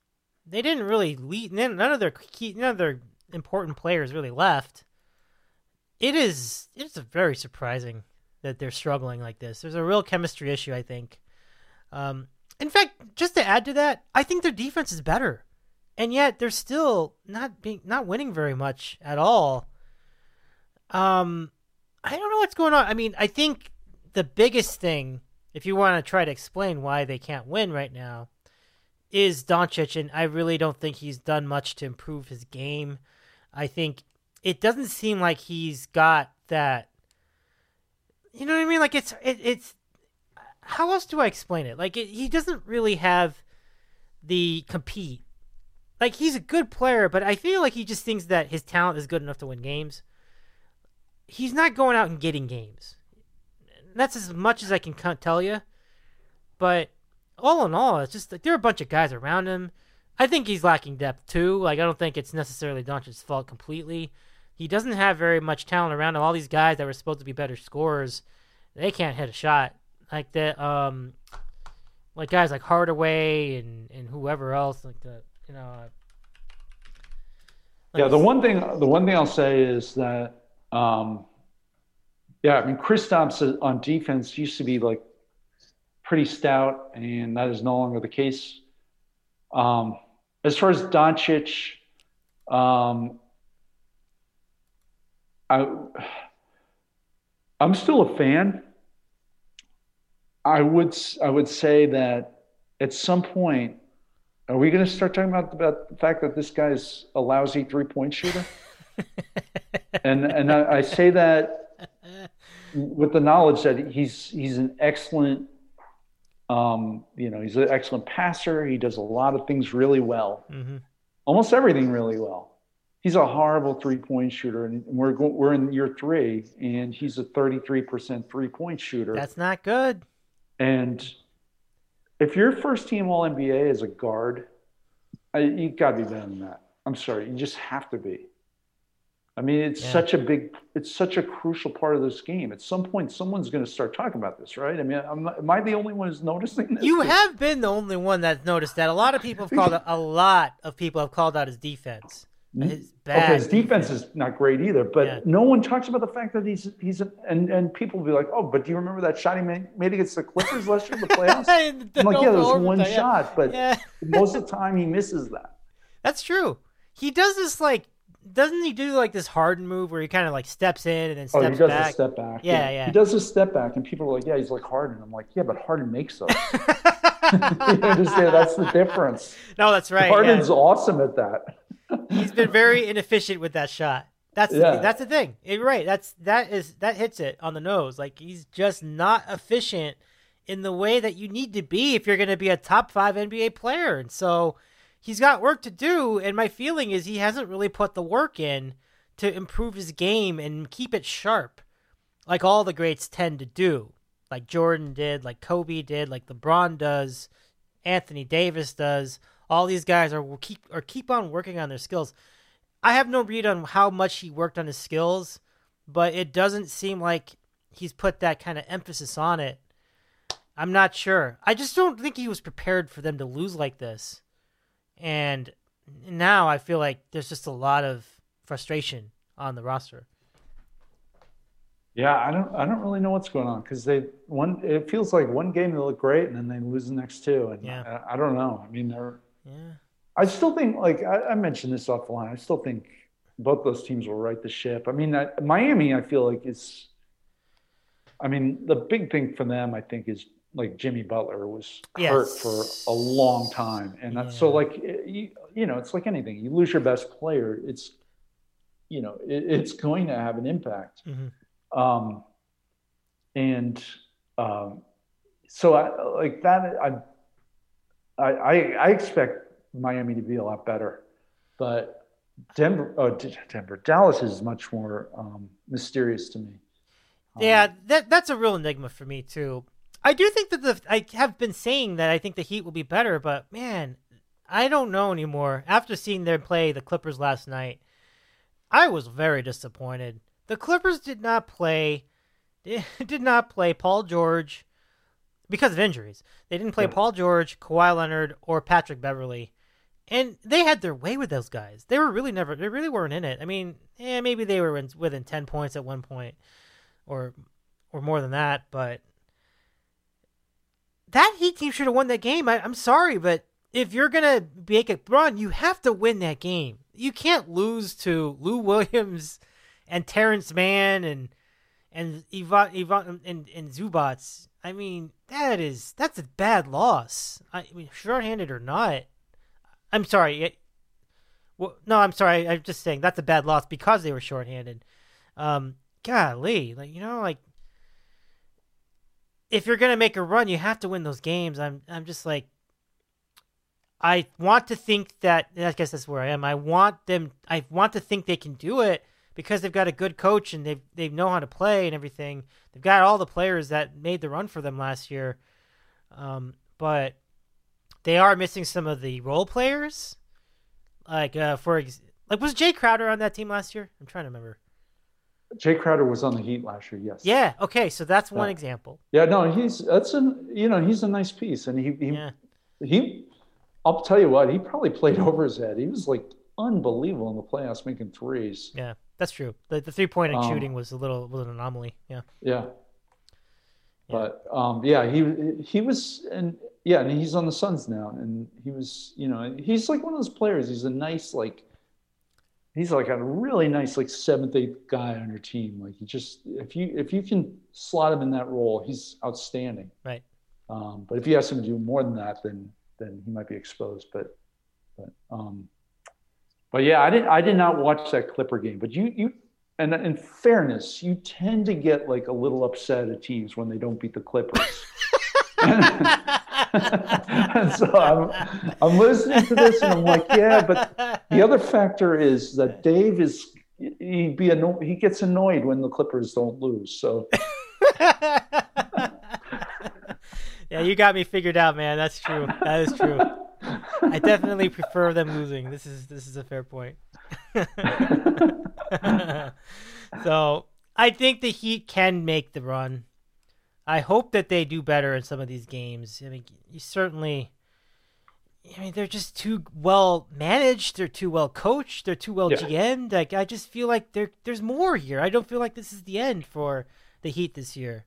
They didn't really lead. None of their key, none of their important players really left. It is it is very surprising that they're struggling like this. There's a real chemistry issue, I think. Um, in fact, just to add to that, I think their defense is better, and yet they're still not being not winning very much at all. Um, I don't know what's going on. I mean, I think the biggest thing, if you want to try to explain why they can't win right now, is Doncic, and I really don't think he's done much to improve his game. I think it doesn't seem like he's got that. You know what I mean? Like it's it, it's. How else do I explain it? Like it, he doesn't really have the compete. Like he's a good player, but I feel like he just thinks that his talent is good enough to win games. He's not going out and getting games. That's as much as I can tell you. But all in all, it's just like there are a bunch of guys around him. I think he's lacking depth too. Like I don't think it's necessarily Doncic's fault completely. He doesn't have very much talent around him. All these guys that were supposed to be better scorers, they can't hit a shot. Like the um, like guys like Hardaway and and whoever else like the you know. Uh, Yeah, the one thing the one thing I'll say is that um, yeah, I mean Kristaps on defense used to be like pretty stout, and that is no longer the case. Um, as far as Doncic, um, I I'm still a fan. I would I would say that at some point are we going to start talking about, about the fact that this guy's a lousy three point shooter? [LAUGHS] and and I, I say that with the knowledge that he's he's an excellent, um, you know, he's an excellent passer. He does a lot of things really well, hmm almost everything really well. He's a horrible three point shooter, and we're go, we're in year three, and he's a thirty three percent three point shooter. That's not good. And if your first team All NBA is a guard, I, you got to be better than that. I'm sorry, you just have to be. I mean, it's Yeah. such a big, it's such a crucial part of this game. At some point, someone's going to start talking about this, right? I mean, not, am I the only one who's noticing this? You have been the only one that's noticed that. A lot of people have called [LAUGHS] out, a lot of people have called out his defense. Okay, his defense is not great either, but Yeah. no one talks about the fact that he's he's an, and and people will be like, oh, but do you remember that shot he made, made against the Clippers last year in the [LAUGHS] playoffs? I'm like, yeah, there's overtime, one yeah. shot, but Yeah. [LAUGHS] most of the time he misses that. That's true. He does this like doesn't he do like this Harden move where he kind of like steps in and then Oh, he does back? a step back. Yeah, yeah. He does a step back, and people are like, "Yeah, he's like Harden." I'm like, "Yeah, but Harden makes those." [LAUGHS] you understand? That's the difference. no, that's right. yeah. Harden's awesome at that. He's been very inefficient with that shot. That's Yeah. that's the thing. You're right. That's that is that hits it on the nose. Like he's just not efficient in the way that you need to be if you're going to be a top five NBA player. And so he's got work to do. And my feeling is he hasn't really put the work in to improve his game and keep it sharp, like all the greats tend to do. Like Jordan did, like Kobe did, like LeBron does, Anthony Davis does. All these guys are keep or keep on working on their skills. I have no read on how much he worked on his skills, but it doesn't seem like he's put that kind of emphasis on it. I'm not sure. I just don't think he was prepared for them to lose like this. And now I feel like there's just a lot of frustration on the roster. Yeah, I don't, I don't really know what's going on because they one. It feels like one game they look great, and then they lose the next two, and Yeah. I, I don't know. I mean, they're. Yeah. I still think, like I, I mentioned this offline. I still think both those teams will right the ship. I mean, I, Miami, I feel like is. I mean, the big thing for them, I think, is like Jimmy Butler was hurt for a long time, and that's so like you, you know, it's like anything. You lose your best player, it's, you know, it, it's going to have an impact. Mhm. Um, and um, so I like that. I, I I expect Miami to be a lot better, but Denver, oh, Denver, Dallas is much more um, mysterious to me. Um, Yeah, that that's a real enigma for me too. I do think that the I have been saying that I think the Heat will be better, but man, I don't know anymore. After seeing them play the Clippers last night, I was very disappointed. The Clippers did not play [LAUGHS] did not play Paul George because of injuries. They didn't play Yeah. Paul George, Kawhi Leonard, or Patrick Beverley. And they had their way with those guys. They were really never they really weren't in it. I mean, yeah, maybe they were in, within 10 points at one point or or more than that, but that Heat team should have won that game. I, I'm sorry, but if you're gonna make a run, you have to win that game. You can't lose to Lou [LAUGHS] Williams and Terance Mann and and Ivan Ivan and, and Zubac. I mean, that is that's a bad loss. I, mean, shorthanded or not. I'm sorry. It, well, no, I'm sorry. I'm just saying that's a bad loss because they were shorthanded. Um, golly, like you know, like if you're gonna make a run, you have to win those games. I'm, I'm just like, I want to think that. I guess that's where I am. I want them. I want to think they can do it because they've got a good coach and they they know how to play and everything. They've got all the players that made the run for them last year. Um, but they are missing some of the role players. Like uh, for ex- like was Jae Crowder on that team last year? I'm trying to remember. Jae Crowder was on the Heat last year. Yes. Yeah. Okay. So that's one Yeah. example. Yeah. No, he's that's an you know he's a nice piece, and he he Yeah. he. I'll tell you what, he probably played [LAUGHS] over his head. He was like unbelievable in the playoffs, making threes. Yeah. That's true. The the three point Um, shooting was a little was an anomaly. Yeah. Yeah. But um, yeah, he he was and yeah, and he's on the Suns now, and he was you know he's like one of those players. He's a nice like he's like a really nice like seventh eighth guy on your team. Like he just if you if you can slot him in that role, he's outstanding. Right. Um, but if you ask him to do more than that, then then he might be exposed. But but um, but yeah, I didn't I did not watch that Clipper game. But you you and in fairness, you tend to get like a little upset at teams when they don't beat the Clippers. [LAUGHS] and so I'm, I'm listening to this and I'm like, yeah, but the other factor is that Dave is he be anno- he gets annoyed when the Clippers don't lose. So [LAUGHS] yeah, you got me figured out, man. That's true. That is true. I definitely prefer them losing. This is this is a fair point. [LAUGHS] so I think the Heat can make the run. I hope that they do better in some of these games. I mean, you certainly. I mean, they're just too well managed. They're too well coached. They're too well Yeah. GM'd. Like I just feel like there there's more here. I don't feel like this is the end for the Heat this year.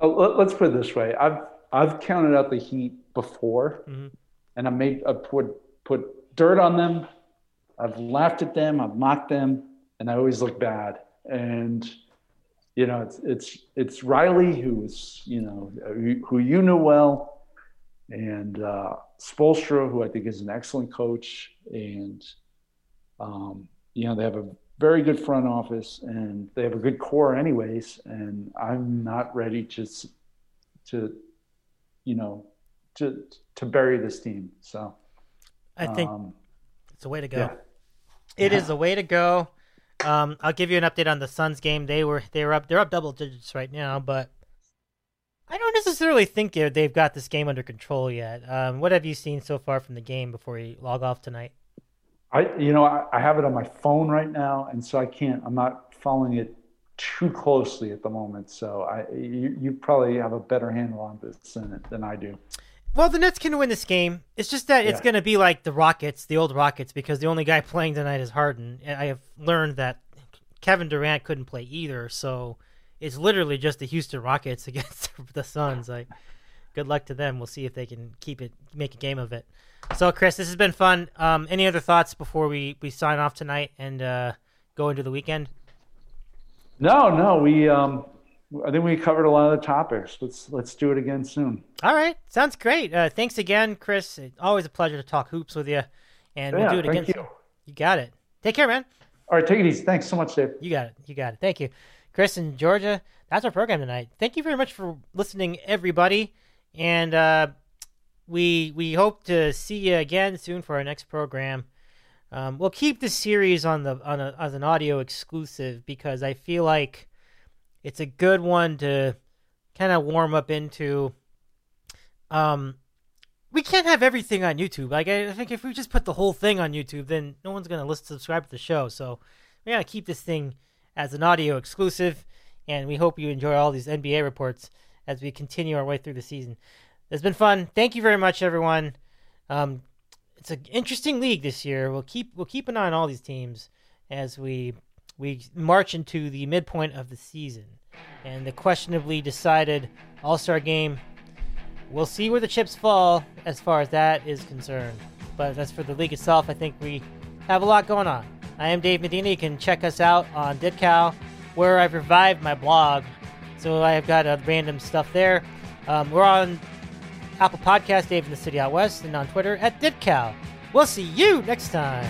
oh, let, us put it this way: I've I've counted out the Heat before, Mhm. And I made I put put dirt on them, I've laughed at them, I've mocked them, and I always look bad. And you know, it's it's it's Riley who's you know who you knew well, and uh, Spoelstra, who I think is an excellent coach, and um, you know they have a very good front office. And they have a good core anyways. And I'm not ready to to you know to to bury this team. So I think um, it's a way to go. Yeah. It yeah. is a way to go. Um, I'll give you an update on the Suns game. They were they were up they're up double digits right now, but I don't necessarily think they they've got this game under control yet. Um, what have you seen so far from the game before you log off tonight? I you know I, I have it on my phone right now, and so I can't. I'm not following it too closely at the moment. So I you, you probably have a better handle on this than than I do. Well, the Nets can win this game. It's just that it's going to be like the Rockets, the old Rockets, because the only guy playing tonight is Harden. I have learned that Kevin Durant couldn't play either, so it's literally just the Houston Rockets [LAUGHS] against the Suns. Like, good luck to them. We'll see if they can keep it, make a game of it. So, Chris, this has been fun. Um, any other thoughts before we we sign off tonight and uh, go into the weekend? No, no, we um, I think we covered a lot of the topics. Let's let's do it again soon. All right, sounds great. Uh, thanks again, Chris. always a pleasure to talk hoops with you, and yeah, we'll do it again. You. you got it. Take care, man. All right, take it easy. Thanks so much, Dave. You got it. You got it. Thank you, Chris and Georgia. That's our program tonight. Thank you very much for listening, everybody, and uh, we we hope to see you again soon for our next program. Um, we'll keep the series on the on a, as an audio exclusive because I feel like it's a good one to kind of warm up into. Um, we can't have everything on YouTube. Like I think if we just put the whole thing on YouTube, then no one's gonna listen subscribe to the show. So we gotta keep this thing as an audio exclusive, and we hope you enjoy all these NBA reports as we continue our way through the season. It's been fun. Thank you very much, everyone. Um, it's an interesting league this year. We'll keep we'll keep an eye on all these teams as we we march into the midpoint of the season and the questionably decided All Star game. We'll see where the chips fall as far as that is concerned. But as for the league itself, I think we have a lot going on. I am Dave Medina. You can check us out on DitCow, where I've revived my blog. So I have got uh, random stuff there. Um, we're on Apple Podcast, Dave in the City Out West, and on Twitter at DitCow. We'll see you next time.